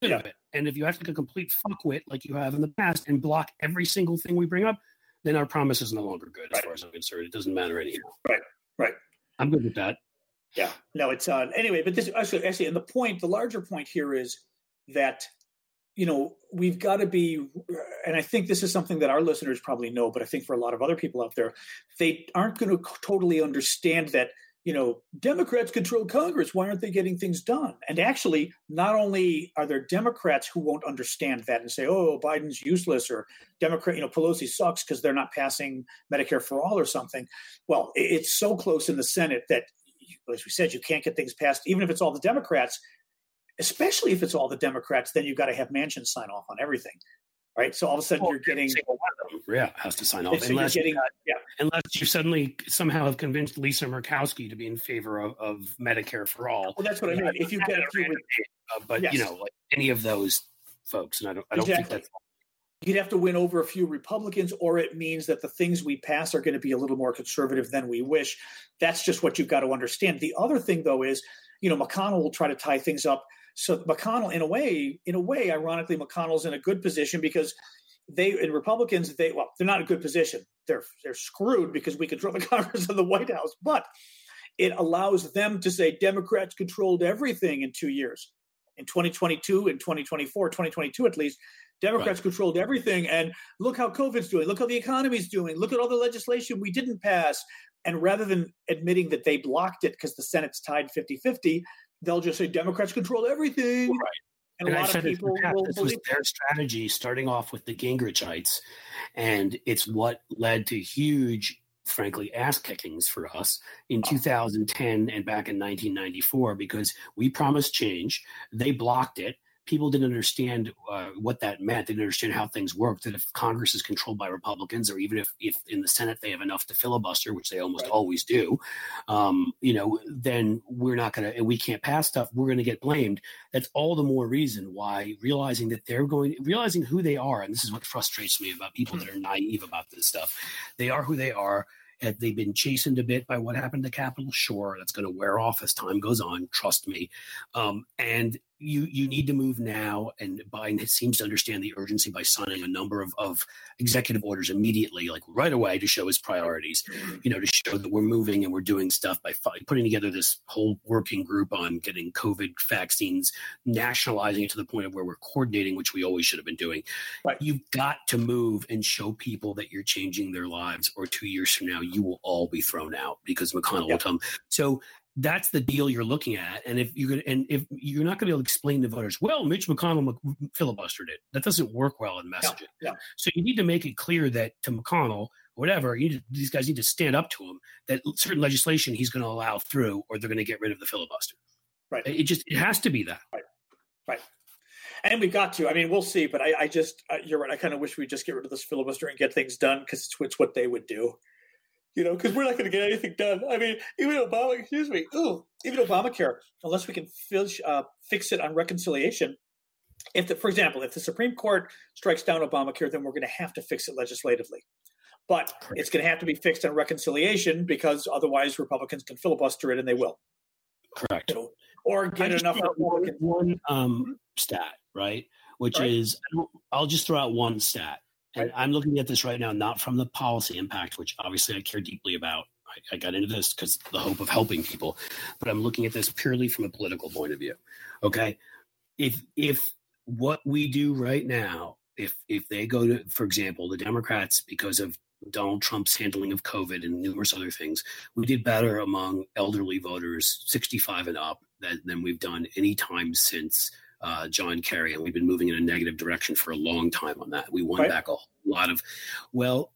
Yeah. And if you act like a complete fuckwit like you have in the past and block every single thing we bring up, then our promise is no longer good as right. far as I'm concerned. It doesn't matter anymore. Right, right. I'm good with that. Yeah, no, it's uh, anyway. But this actually, actually, and the point, the larger point here is that you know we've got to be, and I think this is something that our listeners probably know, but I think for a lot of other people out there, they aren't going to totally understand that you know Democrats control Congress. Why aren't they getting things done? And actually, not only are there Democrats who won't understand that and say, "Oh, Biden's useless," or Democrat, you know, Pelosi sucks because they're not passing Medicare for all or something. Well, it's so close in the Senate that as we said, you can't get things passed, even if it's all the Democrats, especially if it's all the Democrats, then you've got to have Manchin sign off on everything. Right. So all of a sudden well, you're getting yeah, has to sign off. Unless, getting, yeah. unless you suddenly somehow have convinced Lisa Murkowski to be in favor of, of Medicare for all. Well, that's what I mean. If you get a few, uh, but yes. you know, like any of those folks, and I don't, I don't exactly. think that's you'd have to win over a few Republicans, or it means that the things we pass are going to be a little more conservative than we wish. That's just what you've got to understand. The other thing, though, is you know McConnell will try to tie things up. So McConnell, in a way, in a way, ironically, McConnell's in a good position because they and Republicans, they well, they're not in a good position. They're they're screwed because we control the Congress and the White House, but it allows them to say Democrats controlled everything in two years. In 2022, in 2024, 2022 at least, Democrats right. controlled everything. And look how COVID's doing. Look how the economy's doing. Look at all the legislation we didn't pass. And rather than admitting that they blocked it because the Senate's tied 50 50, they'll just say Democrats control everything. Right. And, and a lot of people will this was their strategy starting off with the Gingrichites. And it's what led to huge frankly ass kickings for us in ah. 2010 and back in 1994 because we promised change they blocked it people didn't understand uh, what that meant. They didn't understand how things worked. That if Congress is controlled by Republicans, or even if, if in the Senate they have enough to filibuster, which they almost right. always do, um, you know, then we're not going to, and we can't pass stuff. We're going to get blamed. That's all the more reason why realizing that they're going, realizing who they are, and this is what frustrates me about people that are naive about this stuff. They are who they are. Have they been chastened a bit by what happened to Capitol? Sure, that's going to wear off as time goes on. Trust me. Um, and you you need to move now. And Biden seems to understand the urgency by signing a number of, of executive orders immediately, like right away, to show his priorities. You know, to show that we're moving and we're doing stuff by putting together this whole working group on getting COVID vaccines, nationalizing it to the point of where we're coordinating, which we always should have been doing. Right. You've got to move and show people that you're changing their lives, or two years from now, you will all be thrown out because McConnell will come. So that's the deal you're looking at. And if you're going and if you're not going to be able to explain to voters, well, Mitch McConnell filibustered it. That doesn't work well in messaging. Yeah, yeah. So you need to make it clear that to McConnell, whatever, you to, these guys need to stand up to him that certain legislation he's going to allow through, or they're going to get rid of the filibuster. Right. It just it has to be that. Right. Right. and we've got to. I mean, we'll see. But I, I just, uh, you're right. I kind of wish we'd just get rid of this filibuster and get things done because it's, it's, what they would do. You know, because we're not going to get anything done. I mean, even Obama, excuse me, ooh, even Obamacare, unless we can fix, uh, fix it on reconciliation. If, the, for example, if the Supreme Court strikes down Obamacare, then we're going to have to fix it legislatively. But Correct. it's going to have to be fixed on reconciliation because otherwise Republicans can filibuster it, and they will. Correct. You know, or get enough. One, one um, stat, right? Which right. is, I'll just throw out one stat. And. I'm looking at this right now, not from the policy impact, which obviously I care deeply about. I, I got into this because the hope of helping people, but I'm looking at this purely from a political point of view. Okay, if if what we do right now, if if they go to, for example, the Democrats because of Donald Trump's handling of COVID and numerous other things, we did better among elderly voters 65 and up than, than we've done any time since uh, John Kerry. And we've been moving in a negative direction for a long time on that. We won right. back a lot of, well,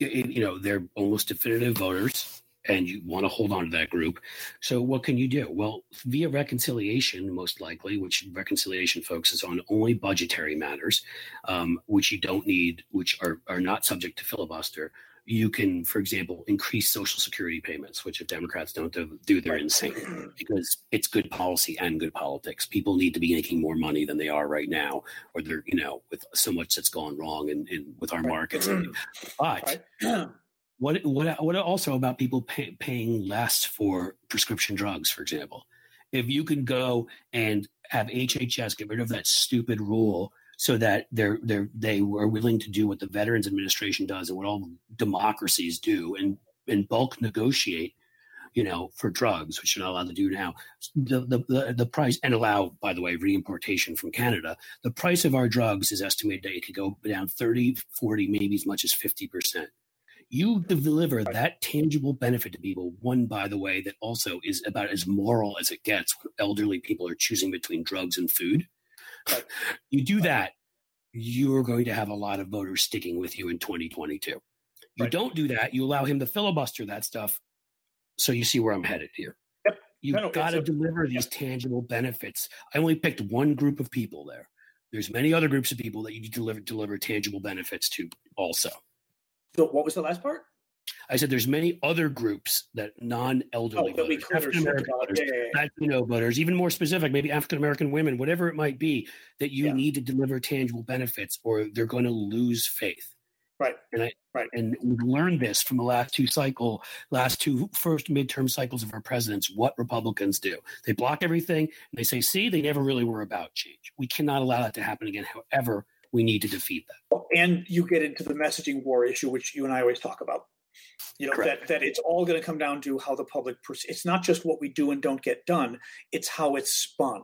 it, you know, they're almost definitive voters and you want to hold on to that group. So what can you do? Well, via reconciliation, most likely, which reconciliation focuses on only budgetary matters, um, which you don't need, which are, are not subject to filibuster. You can, for example, increase Social Security payments, which if Democrats don't do, they're insane because it's good policy and good politics. People need to be making more money than they are right now, or they're, you know, with so much that's gone wrong in with our markets. But what what what also about people pay, paying less for prescription drugs, for example? If you can go and have HHS get rid of that stupid rule so that they're they're they were willing to do what the Veterans Administration does and what all democracies do and and bulk negotiate you know, for drugs, which you're not allowed to do now. The, the, the, the, price, and allow, by the way, reimportation from Canada, the price of our drugs is estimated that it could go down 30, 40, maybe as much as 50% you deliver that tangible benefit to people one by the way that also is about as moral as it gets when elderly people are choosing between drugs and food you do that you're going to have a lot of voters sticking with you in 2022 you right. don't do that you allow him to filibuster that stuff so you see where i'm headed here yep. you've no, got to a, deliver these yep. tangible benefits i only picked one group of people there there's many other groups of people that you need to deliver deliver tangible benefits to also so what was the last part? I said there's many other groups that non-elderly oh, voters, African American voters, yeah, yeah, yeah. Latino voters, even more specific, maybe African American women, whatever it might be, that you need to deliver tangible benefits, or they're going to lose faith. Right. And I right. And we learned this from the last two cycle, last two first midterm cycles of our presidents. What Republicans do, they block everything, and they say, "See, they never really were about change. We cannot allow that to happen again." However, we need to defeat that. And you get into the messaging war issue, which you and I always talk about. You know Correct. that that it's all going to come down to how the public. it's not just what we do and don't get done; it's how it's spun,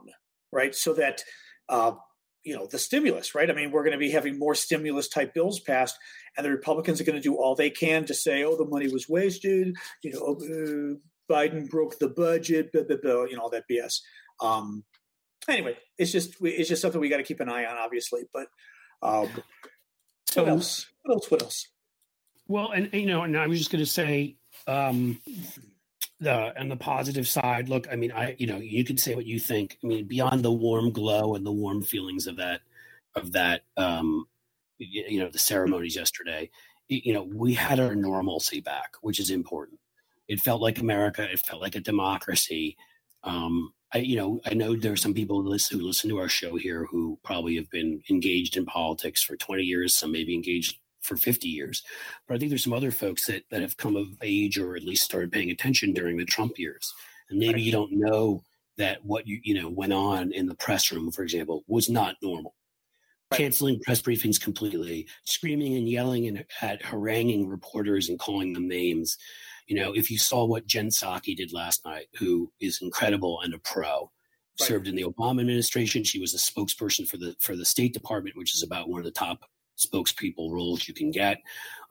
right? So that uh, you know the stimulus, right? I mean, we're going to be having more stimulus type bills passed, and the Republicans are going to do all they can to say, "Oh, the money was wasted." You know, uh, Biden broke the budget, blah, blah, blah, you know, all that BS. Um, anyway, it's just it's just something we got to keep an eye on, obviously. But um, so, what else? What else? What else? Well, and you know, and I was just going to say, um, the on the positive side, look, I mean, I you know, you can say what you think. I mean, beyond the warm glow and the warm feelings of that of that, um, you know, the ceremonies yesterday, you know, we had our normalcy back, which is important. It felt like America. It felt like a democracy. Um, I, you know, I know there are some people who listen, who listen to our show here who probably have been engaged in politics for 20 years, some maybe engaged for 50 years. But I think there's some other folks that, that have come of age or at least started paying attention during the Trump years. And maybe you don't know that what you, you know, went on in the press room, for example, was not normal. Right. Canceling press briefings completely, screaming and yelling and at haranguing reporters and calling them names. You know, if you saw what Jen Psaki did last night, who is incredible and a pro, right. served in the Obama administration. She was a spokesperson for the for the State Department, which is about one of the top spokespeople roles you can get.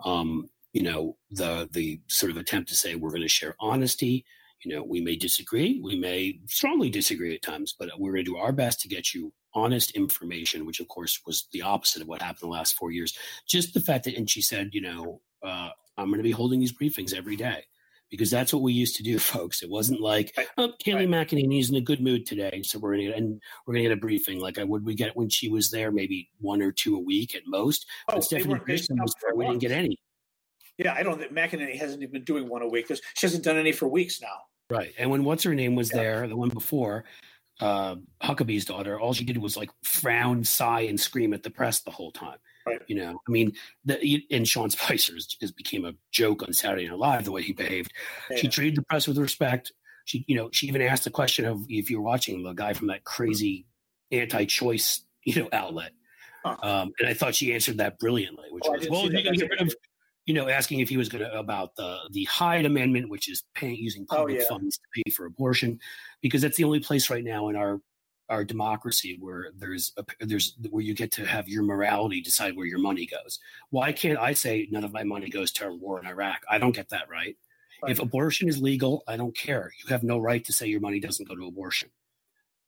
Um, you know, the the sort of attempt to say we're going to share honesty. You know, we may disagree, we may strongly disagree at times, but we're going to do our best to get you honest information, which of course was the opposite of what happened the last four years. Just the fact that, and she said, you know, uh, I'm going to be holding these briefings every day. Because that's what we used to do, folks. It wasn't like oh, Kayleigh right. McEnany's in a good mood today, so we're gonna get, and we're gonna get a briefing. Like I would we get when she was there, maybe one or two a week at most. Oh, but Stephanie Pearson was there, we didn't get any. Yeah, I don't think McEnany hasn't even been doing one a week because she hasn't done any for weeks now. Right, and when what's her name was yeah. there, the one before, uh, Huckabee's daughter, all she did was like frown, sigh, and scream at the press the whole time. Right. You know, I mean, the, and Sean Spicer just became a joke on Saturday Night Live the way he behaved. Yeah. She treated the press with respect. She, you know, she even asked the question of if you're watching the guy from that crazy anti-choice, you know, outlet. Huh. Um, and I thought she answered that brilliantly, which oh, was, well, to get rid of, you know, asking if he was going to about the the Hyde Amendment, which is paying using oh, public oh, yeah. funds to pay for abortion, because that's the only place right now in our our democracy where there's a, there's where you get to have your morality decide where your money goes. Why can't I say none of my money goes to a war in Iraq? I don't get that right. right. If abortion is legal, I don't care. You have no right to say your money doesn't go to abortion.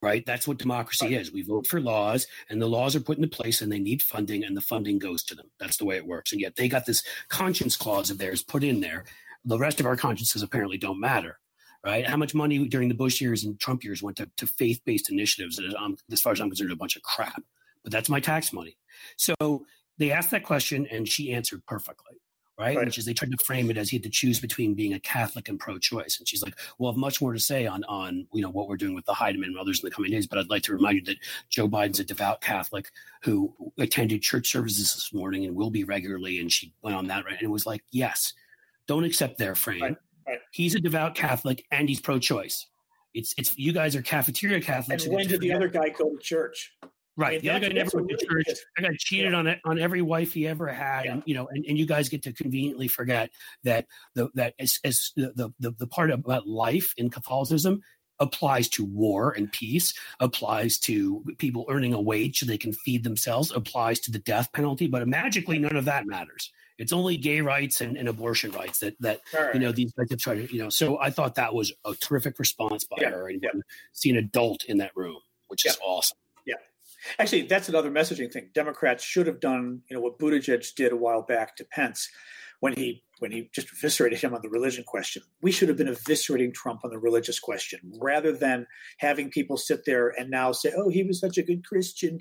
Right? That's what democracy right. is. We vote for laws and the laws are put into place and they need funding and the funding goes to them. That's the way it works. And yet they got this conscience clause of theirs put in there. The rest of our consciences apparently don't matter right? How much money during the Bush years and Trump years went to, to faith based initiatives? And um, as far as I'm concerned, a bunch of crap. But that's my tax money. So they asked that question, and she answered perfectly. Right? right? Which is they tried to frame it as he had to choose between being a Catholic and pro-choice, and she's like, "We'll have much more to say on on you know what we're doing with the Hyde Amendment and others in the coming days." But I'd like to remind you that Joe Biden's a devout Catholic who attended church services this morning and will be regularly, and she went on that right, and it was like, "Yes, don't accept their frame." Right. Right. He's a devout Catholic and he's pro-choice. It's it's you guys are cafeteria Catholics. And when did the other guy go to church? Right. I mean, the other guy never went to church. I got cheated yeah. on it on every wife he ever had. Yeah. And you know, and, and you guys get to conveniently forget that the that as, as the, the the part about life in Catholicism applies to war and peace, applies to people earning a wage so they can feed themselves, applies to the death penalty, but magically none of that matters. It's only gay rights and, and abortion rights that that right. you know these guys have tried to you know. So I thought that was a terrific response by yeah. her and yeah. see an adult in that room, which yeah. is awesome. Yeah, actually, that's another messaging thing. Democrats should have done you know what Buttigieg did a while back to Pence when he when he just eviscerated him on the religion question. We should have been eviscerating Trump on the religious question rather than having people sit there and now say, "Oh, he was such a good Christian."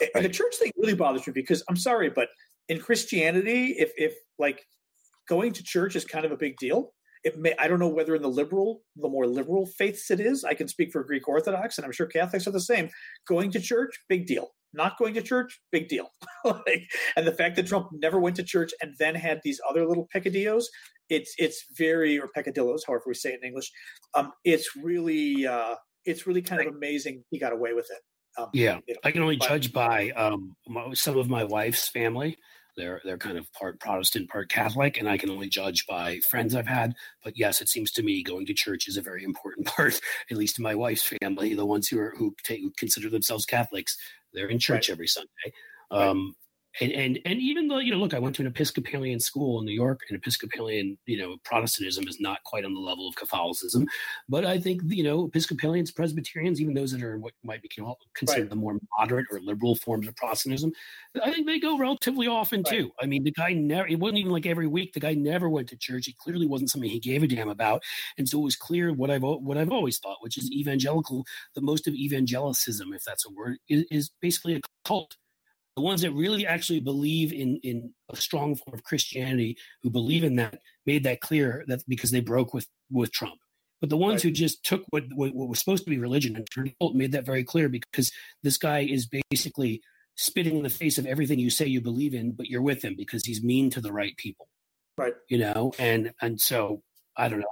Right. And the church thing really bothers me because I'm sorry, but in Christianity, if if like going to church is kind of a big deal. It may I don't know whether in the liberal, the more liberal faiths it is. I can speak for Greek Orthodox, and I'm sure Catholics are the same. Going to church, big deal. Not going to church, big deal. like, and the fact that Trump never went to church and then had these other little peccadillos, it's it's very or peccadillos, however we say it in English. Um, it's really uh, it's really kind of amazing he got away with it. Um, yeah, you know, I can only but, judge by um, some of my wife's family. They're they're kind of part Protestant, part Catholic, and I can only judge by friends I've had. But yes, it seems to me going to church is a very important part, at least in my wife's family. The ones who are who, take, who consider themselves Catholics, they're in church right. every Sunday. Um, and, and and even though you know look i went to an episcopalian school in new york and episcopalian you know protestantism is not quite on the level of catholicism. But i think you know episcopalians presbyterians even those that are what might be considered right. the more moderate or liberal forms of protestantism i think they go relatively often right. too. I mean the guy never it wasn't even like every week the guy never went to church. It clearly wasn't something he gave a damn about. And so it was clear what i've what i've always thought which is evangelical the most of evangelicism if that's a word is, is basically a cult the ones that really actually believe in in a strong form of Christianity, who believe in that, made that clear that because they broke with with Trump. But the ones right. who just took what, what, what was supposed to be religion and turned cult made that very clear because this guy is basically spitting in the face of everything you say you believe in, but you're with him because he's mean to the right people. Right. You know, and and so I don't know.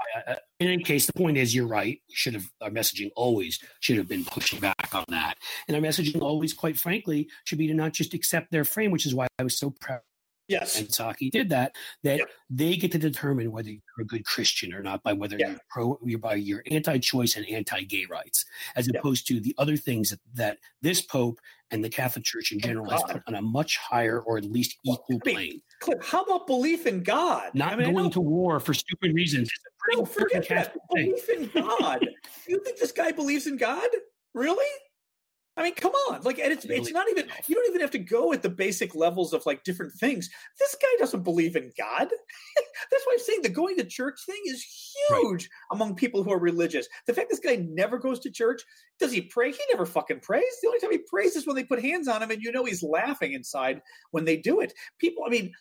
In any case, the point is, you're right. We should have our messaging always should have been pushing back on that, and our messaging always, quite frankly, should be to not just accept their frame, which is why I was so proud. Yes, and Psaki did that. That they get to determine whether you're a good Christian or not by whether yeah. you're pro, you're by your anti-choice and anti-gay rights, as opposed to the other things that, that this Pope and the Catholic Church in oh, general has put on a much higher or at least equal plane. Cliff, how about belief in God? Not I mean, going to war for stupid reasons. No, forget that. Belief in God. Do you think this guy believes in God? Really? I mean, come on. Like, and it's it's not even you don't even have to go at the basic levels of like different things. This guy doesn't believe in God. That's why I'm saying the going to church thing is huge right. among people who are religious. The fact this guy never goes to church, does he pray? He never fucking prays. The only time he prays is when they put hands on him, and you know he's laughing inside when they do it. People, I mean,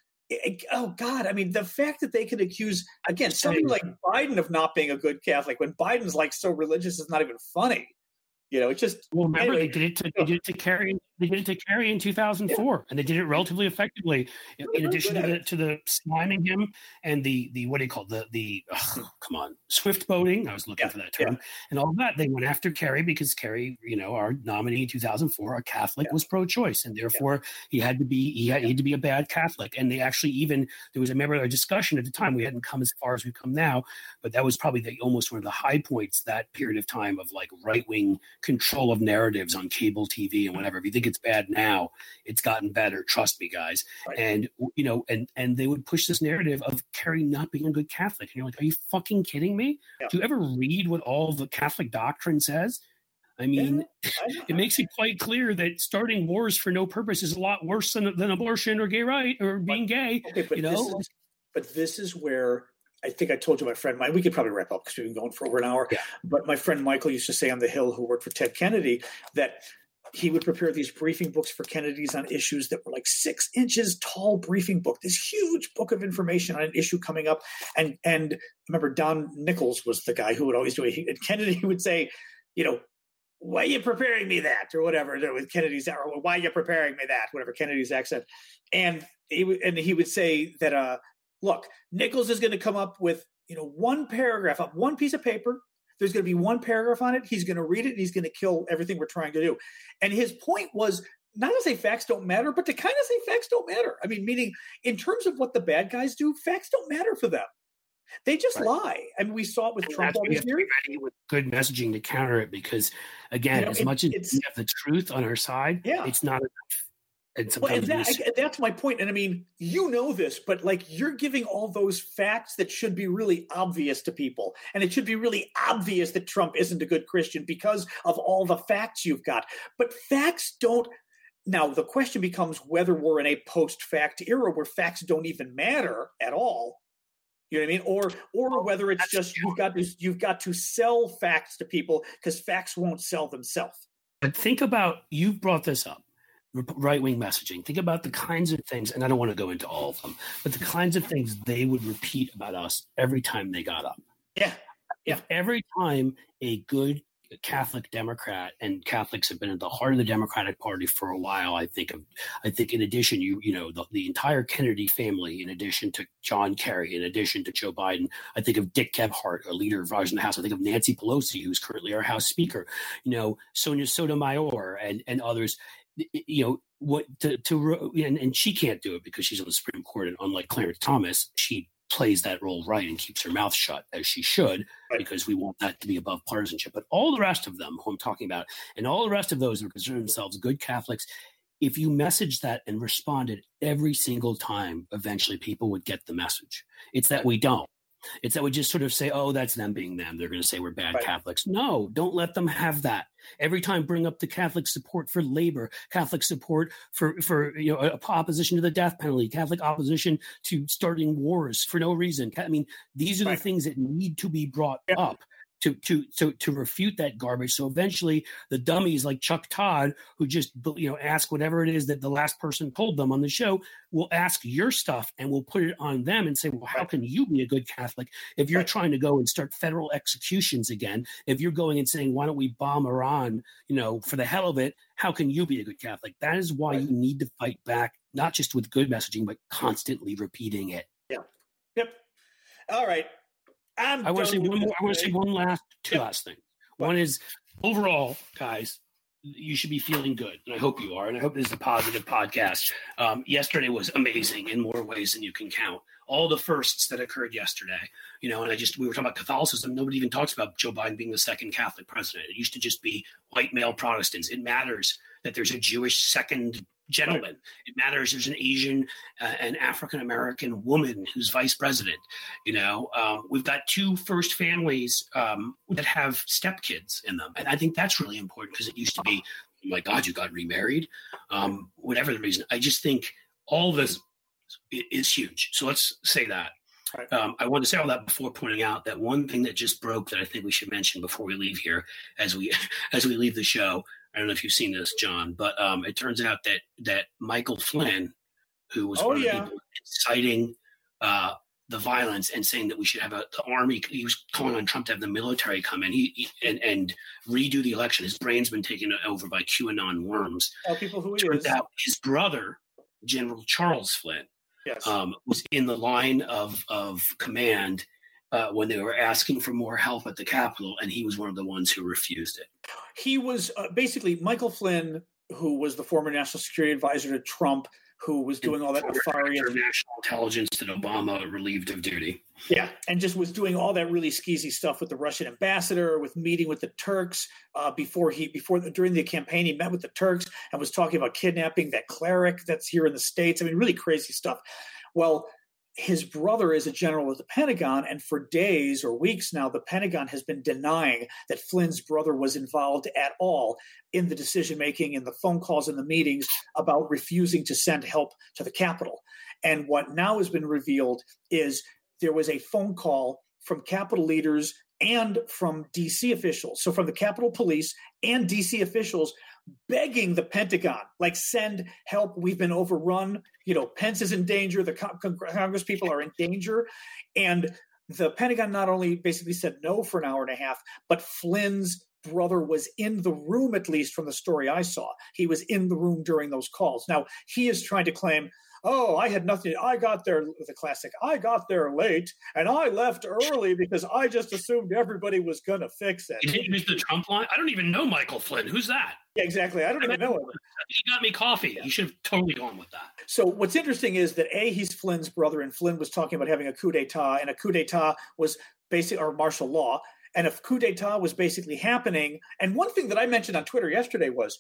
oh god i mean the fact that they can accuse again somebody like biden of not being a good catholic when biden's like so religious is not even funny you know, it's just well. Remember, anyway, they did it to they oh. did it to Kerry. They did it to Kerry in 2004, yeah. and they did it relatively effectively. In, in addition to the to the slamming him and the the what do you call it? the the oh, come on swift boating. I was looking yeah. for that term yeah. and all that. They went after Kerry because Kerry, you know, our nominee in 2004, a Catholic, was pro-choice, and therefore he had to be he had, he had to be a bad Catholic. And they actually even there was a member of a discussion at the time. We hadn't come as far as we've come now, but that was probably the almost one of the high points that period of time of like right wing control of narratives on cable TV and mm-hmm. whatever. If you think it's bad now, it's gotten better. Trust me, guys. Right. And you know, and and they would push this narrative of Kerry not being a good Catholic. And you're like, are you fucking kidding me? Yeah. Do you ever read what all the Catholic doctrine says? I mean, yeah, I it makes it quite clear that starting wars for no purpose is a lot worse than, than abortion or gay right or being gay. Okay, you know, is, but this is where I think I told you my friend Mike. We could probably wrap up because we've been going for over an hour. Yeah. But my friend Michael used to say on the Hill, who worked for Ted Kennedy, that he would prepare these briefing books for Kennedy's on issues that were like six inches tall briefing book, this huge book of information on an issue coming up. And and remember Don Nickles was the guy who would always do it. He, and Kennedy would say, you know, why are you preparing me that or whatever with Kennedy's or why are you preparing me that whatever Kennedy's accent and he would and he would say that uh look, Nickles is going to come up with, you know, one paragraph up one piece of paper. There's going to be one paragraph on it. He's going to read it and he's going to kill everything we're trying to do. And his point was not to say facts don't matter, but to kind of say facts don't matter. I mean, meaning in terms of what the bad guys do, facts don't matter for them. They just right. lie. I mean, we saw it with and Trump all this year. With good messaging to counter it, because again, you know, as it, much as we have the truth on our side, yeah. it's not enough. And sometimes well, and that, I, that's my point. And I mean, you know this, but like you're giving all those facts that should be really obvious to people. And it should be really obvious that Trump isn't a good Christian because of all the facts you've got. But facts don't. Now, the question becomes whether we're in a post fact era where facts don't even matter at all. You know what I mean? Or or whether it's just you've got to you've got to sell facts to people because facts won't sell themselves. But think about you've brought this up right wing messaging. Think about the kinds of things, and I don't want to go into all of them, but the kinds of things they would repeat about us every time they got up. Yeah. If every time a good Catholic Democrat and Catholics have been at the heart of the Democratic Party for a while. I think of, I think in addition, you you know the, the entire Kennedy family, in addition to John Kerry, in addition to Joe Biden, I think of Dick Gephardt, a leader of ours in the House. I think of Nancy Pelosi, who's currently our House Speaker. You know Sonia Sotomayor and and others you know what to, to and, and she can't do it because she's on the Supreme Court, and unlike Clarence Thomas, she plays that role right and keeps her mouth shut as she should right. because we want that to be above partisanship. But all the rest of them, who I'm talking about, and all the rest of those who consider themselves good Catholics, if you message that and responded every single time, eventually people would get the message. It's that we don't. It's that we just sort of say, oh, that's them being them. They're going to say we're bad right. Catholics. No, don't let them have that. Every time bring up the Catholic support for labor, Catholic support for, for you know, opposition to the death penalty, Catholic opposition to starting wars for no reason. I mean, these are right. the things that need to be brought yeah. up to to to to refute that garbage. So eventually, the dummies like Chuck Todd, who just you know ask whatever it is that the last person told them on the show, will ask your stuff and will put it on them and say, "Well, how can you be a good Catholic if you're trying to go and start federal executions again? If you're going and saying, why don't we bomb Iran? You know, for the hell of it, how can you be a good Catholic? That is why you need to fight back, not just with good messaging, but constantly repeating it. Yeah. Yep. All right. I'm i want to say one more. I want to say one last, two last things. One is overall, guys, you should be feeling good, and I hope you are. And I hope this is a positive podcast. Um, yesterday was amazing in more ways than you can count. All the firsts that occurred yesterday, you know, and I just we were talking about Catholicism. Nobody even talks about Joe Biden being the second Catholic president. It used to just be white male Protestants. It matters that there's a Jewish second gentleman. Right. It matters there's an Asian uh, and African American woman who's vice president. You know, um, we've got two first families um, that have stepkids in them, and I think that's really important because it used to be my God, you got remarried. Um, whatever the reason, I just think all this is huge. So let's say that. Right. Um, I want to say all that before pointing out that one thing that just broke that I think we should mention before we leave here, as we as we leave the show. I don't know if you've seen this, John, but um, it turns out that that Michael Flynn, who was oh, one of yeah. the people inciting uh, the violence and saying that we should have a the army. He was calling on Trump to have the military come in he, he and, and redo the election. His brain's been taken over by QAnon worms. Tell people who Turns is. out his brother, General Charles Flynn, yes. um, was in the line of of command uh, when they were asking for more help at the Capitol, and he was one of the ones who refused it. He was uh, basically Michael Flynn, who was the former national security advisor to Trump who was doing all that nefarious national intelligence that Obama relieved of duty. Yeah, and just was doing all that really skeezy stuff with the Russian ambassador, with meeting with the Turks uh, before he before the, during the campaign he met with the Turks and was talking about kidnapping that cleric that's here in the states. I mean, really crazy stuff. Well, his brother is a general at the Pentagon, and for days or weeks now, the Pentagon has been denying that Flynn's brother was involved at all in the decision making, in the phone calls, in the meetings about refusing to send help to the Capitol. And what now has been revealed is there was a phone call from Capitol leaders and from DC officials, so from the Capitol Police and DC officials begging the Pentagon, like, send help. We've been overrun. You know, Pence is in danger. The Congress people are in danger. And the Pentagon not only basically said no for an hour and a half, but Flynn's brother was in the room, at least from the story I saw. He was in the room during those calls. Now, he is trying to claim oh, I had nothing. I got there, the classic, I got there late and I left early because I just assumed everybody was going to fix it. You didn't use the Trump line? I don't even know Michael Flynn. Who's that? Yeah, exactly. I don't I even know him. He got me coffee. You should have totally gone with that. So what's interesting is that A, he's Flynn's brother, and Flynn was talking about having a coup d'etat, and a coup d'etat was basically or martial law. And if coup d'etat was basically happening, and one thing that I mentioned on Twitter yesterday was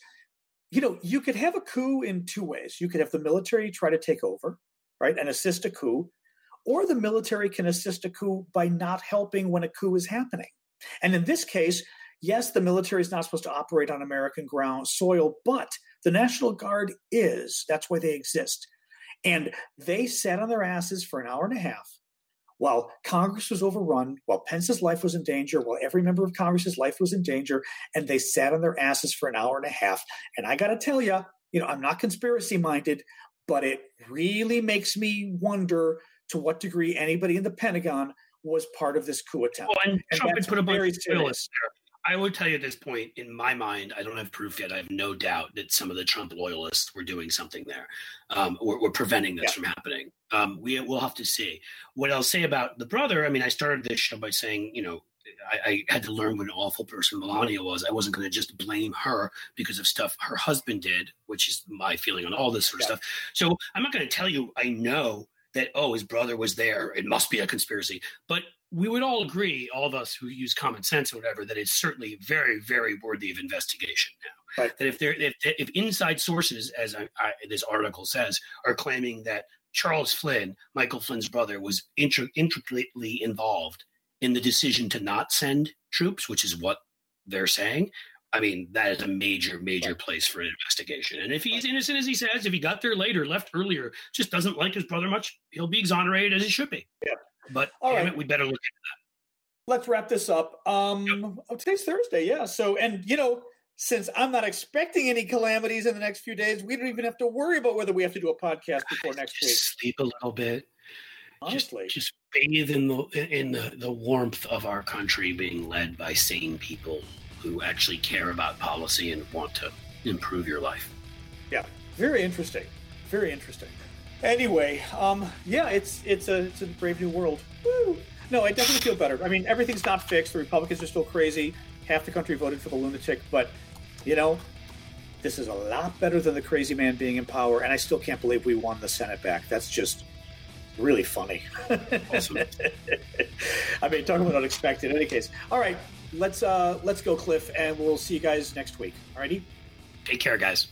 you know, you could have a coup in two ways. You could have the military try to take over, right, and assist a coup, or the military can assist a coup by not helping when a coup is happening. And in this case, yes, the military is not supposed to operate on American ground soil, but the National Guard is. That's why they exist. And they sat on their asses for an hour and a half while Congress was overrun, while Pence's life was in danger, while every member of Congress's life was in danger, and they sat on their asses for an hour and a half. And I got to tell you, you know, I'm not conspiracy minded, but it really makes me wonder to what degree anybody in the Pentagon was part of this coup attempt. Well, and, and Trump had put a bunch of there. I would tell you at this point, in my mind, I don't have proof yet. I have no doubt that some of the Trump loyalists were doing something there, um, or, or preventing this yeah. from happening. Um, we will have to see. What I'll say about the brother, I mean, I started this show by saying, you know, I, I, had to learn what an awful person Melania was. I wasn't going to just blame her because of stuff her husband did, which is my feeling on all this sort of yeah. stuff. So I'm not going to tell you I know that oh his brother was there. It must be a conspiracy. But we would all agree, all of us who use common sense or whatever, that it's certainly very, very worthy of investigation now. Right. That if there, if, if inside sources, as I, I, this article says, are claiming that Charles Flynn, Michael Flynn's brother, was intri- intricately involved in the decision to not send troops, which is what they're saying. I mean, that is a major, major place for an investigation. And if he's innocent, as he says, if he got there later, left earlier, just doesn't like his brother much, he'll be exonerated as he should be. Yeah. But All right. It, we better look into that. Let's wrap this up. Um, yep. oh, today's Thursday, yeah. So, and you know, since I'm not expecting any calamities in the next few days, we don't even have to worry about whether we have to do a podcast before next week. Sleep a little bit. Honestly, just, just bathe in the in the, the warmth of our country being led by sane people who actually care about policy and want to improve your life. Yeah, very interesting. Very interesting. Anyway, um, yeah, it's it's a it's a brave new world. Woo! No, I definitely feel better. I mean, everything's not fixed. The Republicans are still crazy. Half the country voted for the lunatic, but you know, this is a lot better than the crazy man being in power. And I still can't believe we won the Senate back. That's just really funny. Awesome. I mean, talking about unexpected. In any case, all right, let's uh let's go, Cliff, and we'll see you guys next week. Alrighty. Take care, guys.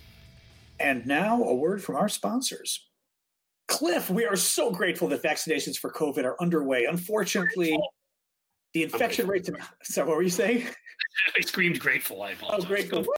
And now a word from our sponsors. Cliff, we are so grateful that vaccinations for COVID are underway. Unfortunately, the infection rates. So, what were you saying? I screamed grateful. I apologize. Oh, grateful.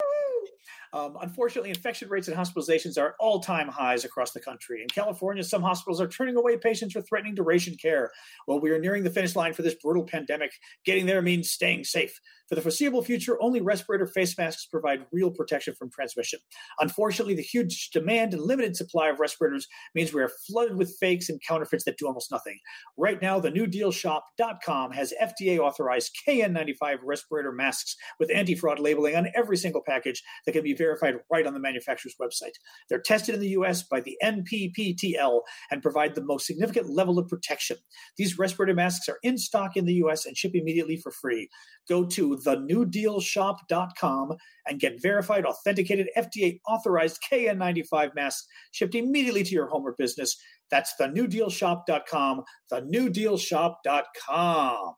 Um, unfortunately, infection rates and hospitalizations are at all time highs across the country. In California, some hospitals are turning away patients with threatening duration care. While we are nearing the finish line for this brutal pandemic, getting there means staying safe. For the foreseeable future, only respirator face masks provide real protection from transmission. Unfortunately, the huge demand and limited supply of respirators means we are flooded with fakes and counterfeits that do almost nothing. Right now, the newdealshop.com has FDA authorized KN95 respirator masks with anti fraud labeling on every single package that can be verified right on the manufacturer's website. They're tested in the US by the NPPTL and provide the most significant level of protection. These respirator masks are in stock in the US and ship immediately for free. Go thenewdealshop.com and get verified, authenticated, FDA authorized KN95 masks shipped immediately to your home or business. That's thenewdealshop.com, thenewdealshop.com.